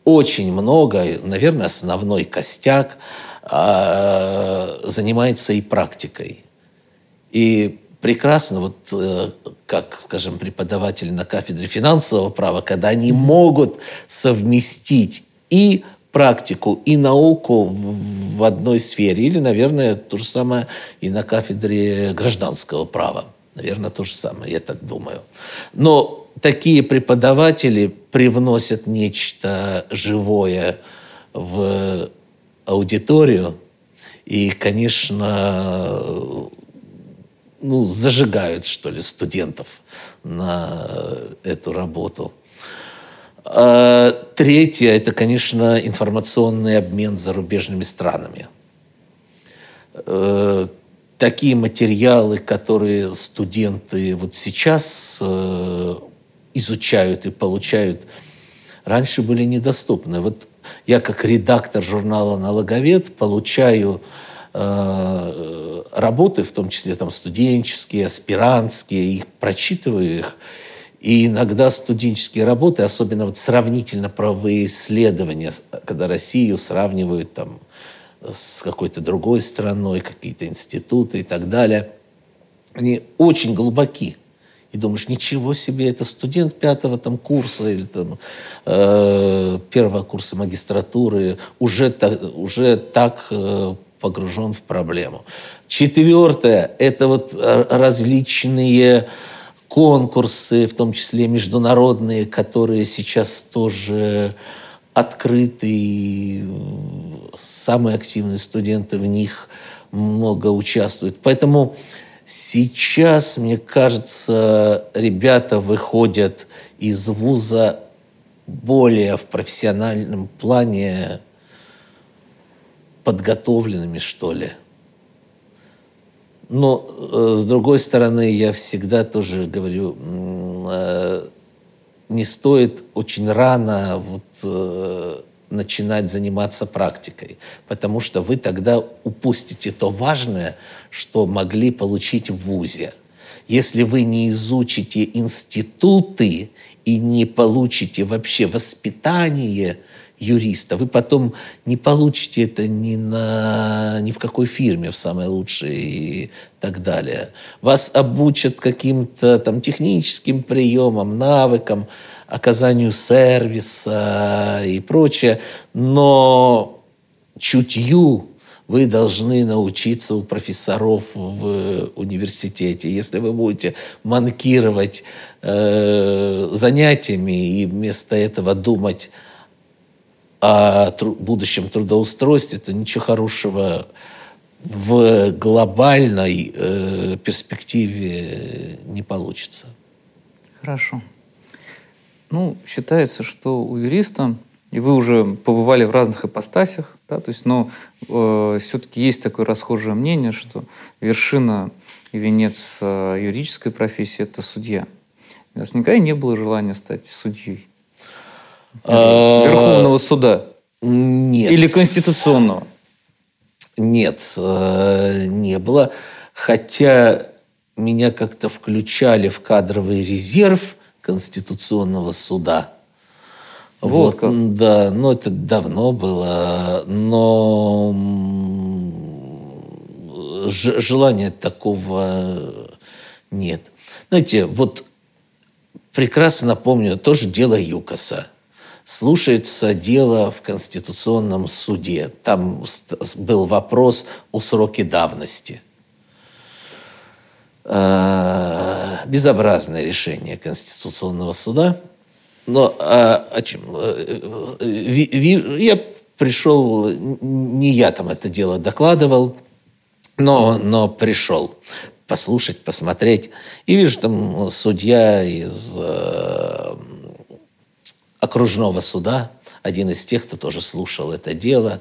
очень много, наверное, основной костяк – а, занимается и практикой. И прекрасно, вот э, как, скажем, преподаватель на кафедре финансового права, когда они могут совместить и практику, и науку в, в одной сфере. Или, наверное, то же самое и на кафедре гражданского права. Наверное, то же самое, я так думаю. Но такие преподаватели привносят нечто живое в аудиторию. И, конечно, ну, зажигают, что ли, студентов на эту работу. А третье – это, конечно, информационный обмен с зарубежными странами. Э, такие материалы, которые студенты вот сейчас э, изучают и получают, раньше были недоступны. Вот я как редактор журнала «Налоговед» получаю э, работы, в том числе там студенческие, аспирантские, их прочитываю их, и иногда студенческие работы, особенно вот сравнительно правовые исследования, когда Россию сравнивают там с какой-то другой страной, какие-то институты и так далее, они очень глубоки. И думаешь, ничего себе, это студент пятого там курса или там э, первого курса магистратуры уже так, уже так э, погружен в проблему. Четвертое – это вот э, различные конкурсы, в том числе международные, которые сейчас тоже открыты, и самые активные студенты в них много участвуют. Поэтому сейчас, мне кажется, ребята выходят из вуза более в профессиональном плане подготовленными, что ли. Но, э, с другой стороны, я всегда тоже говорю, э, не стоит очень рано вот, э, начинать заниматься практикой, потому что вы тогда упустите то важное, что могли получить в ВУЗе. Если вы не изучите институты и не получите вообще воспитание – юриста. Вы потом не получите это ни, на, ни в какой фирме, в самой лучшей и так далее. Вас обучат каким-то там техническим приемам, навыкам, оказанию сервиса и прочее, но чутью вы должны научиться у профессоров в университете. Если вы будете манкировать э, занятиями и вместо этого думать о тру- будущем трудоустройстве, то ничего хорошего в глобальной э, перспективе не получится. Хорошо. Ну, считается, что у юриста, и вы уже побывали в разных ипостасях, да, то есть, но э, все-таки есть такое расхожее мнение, что вершина и венец э, юридической профессии – это судья. У вас никогда не было желания стать судьей? А, Верховного суда? Нет. Или конституционного? Нет, э, не было. Хотя меня как-то включали в кадровый резерв Конституционного суда. Вот, как. Да, но это давно было. Но желания такого нет. Знаете, вот прекрасно помню тоже дело Юкоса слушается дело в Конституционном суде. Там был вопрос о сроке давности. А, безобразное решение Конституционного суда. Но а, о чем? Э, э, я пришел, не я там это дело докладывал, но, но пришел послушать, посмотреть. И вижу, там судья из э, окружного суда, один из тех, кто тоже слушал это дело.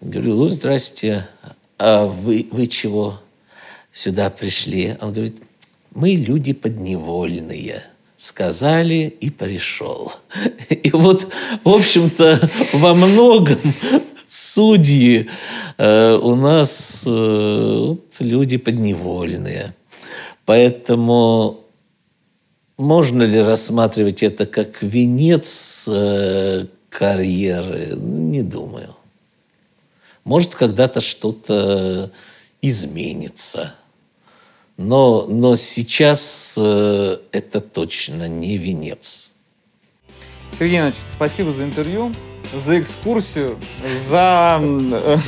Говорю, ну, здрасте, а вы, вы чего сюда пришли? Он говорит, мы люди подневольные. Сказали и пришел. *laughs* И вот, в общем-то, во многом судьи э, у нас э, вот, люди подневольные. Поэтому можно ли рассматривать это как венец э, карьеры? Не думаю. Может, когда-то что-то изменится. Но, но сейчас э, это точно не венец. Сергей Иванович, спасибо за интервью, за экскурсию, за э,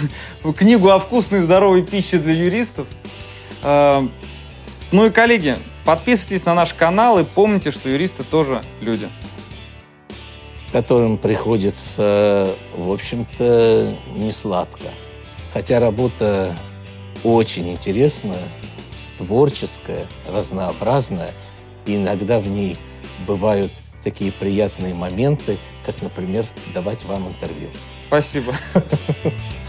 книгу о вкусной и здоровой пище для юристов. Э, ну и, коллеги, Подписывайтесь на наш канал и помните, что юристы тоже люди. Которым приходится, в общем-то, не сладко. Хотя работа очень интересная, творческая, разнообразная, и иногда в ней бывают такие приятные моменты, как, например, давать вам интервью. Спасибо. *laughs*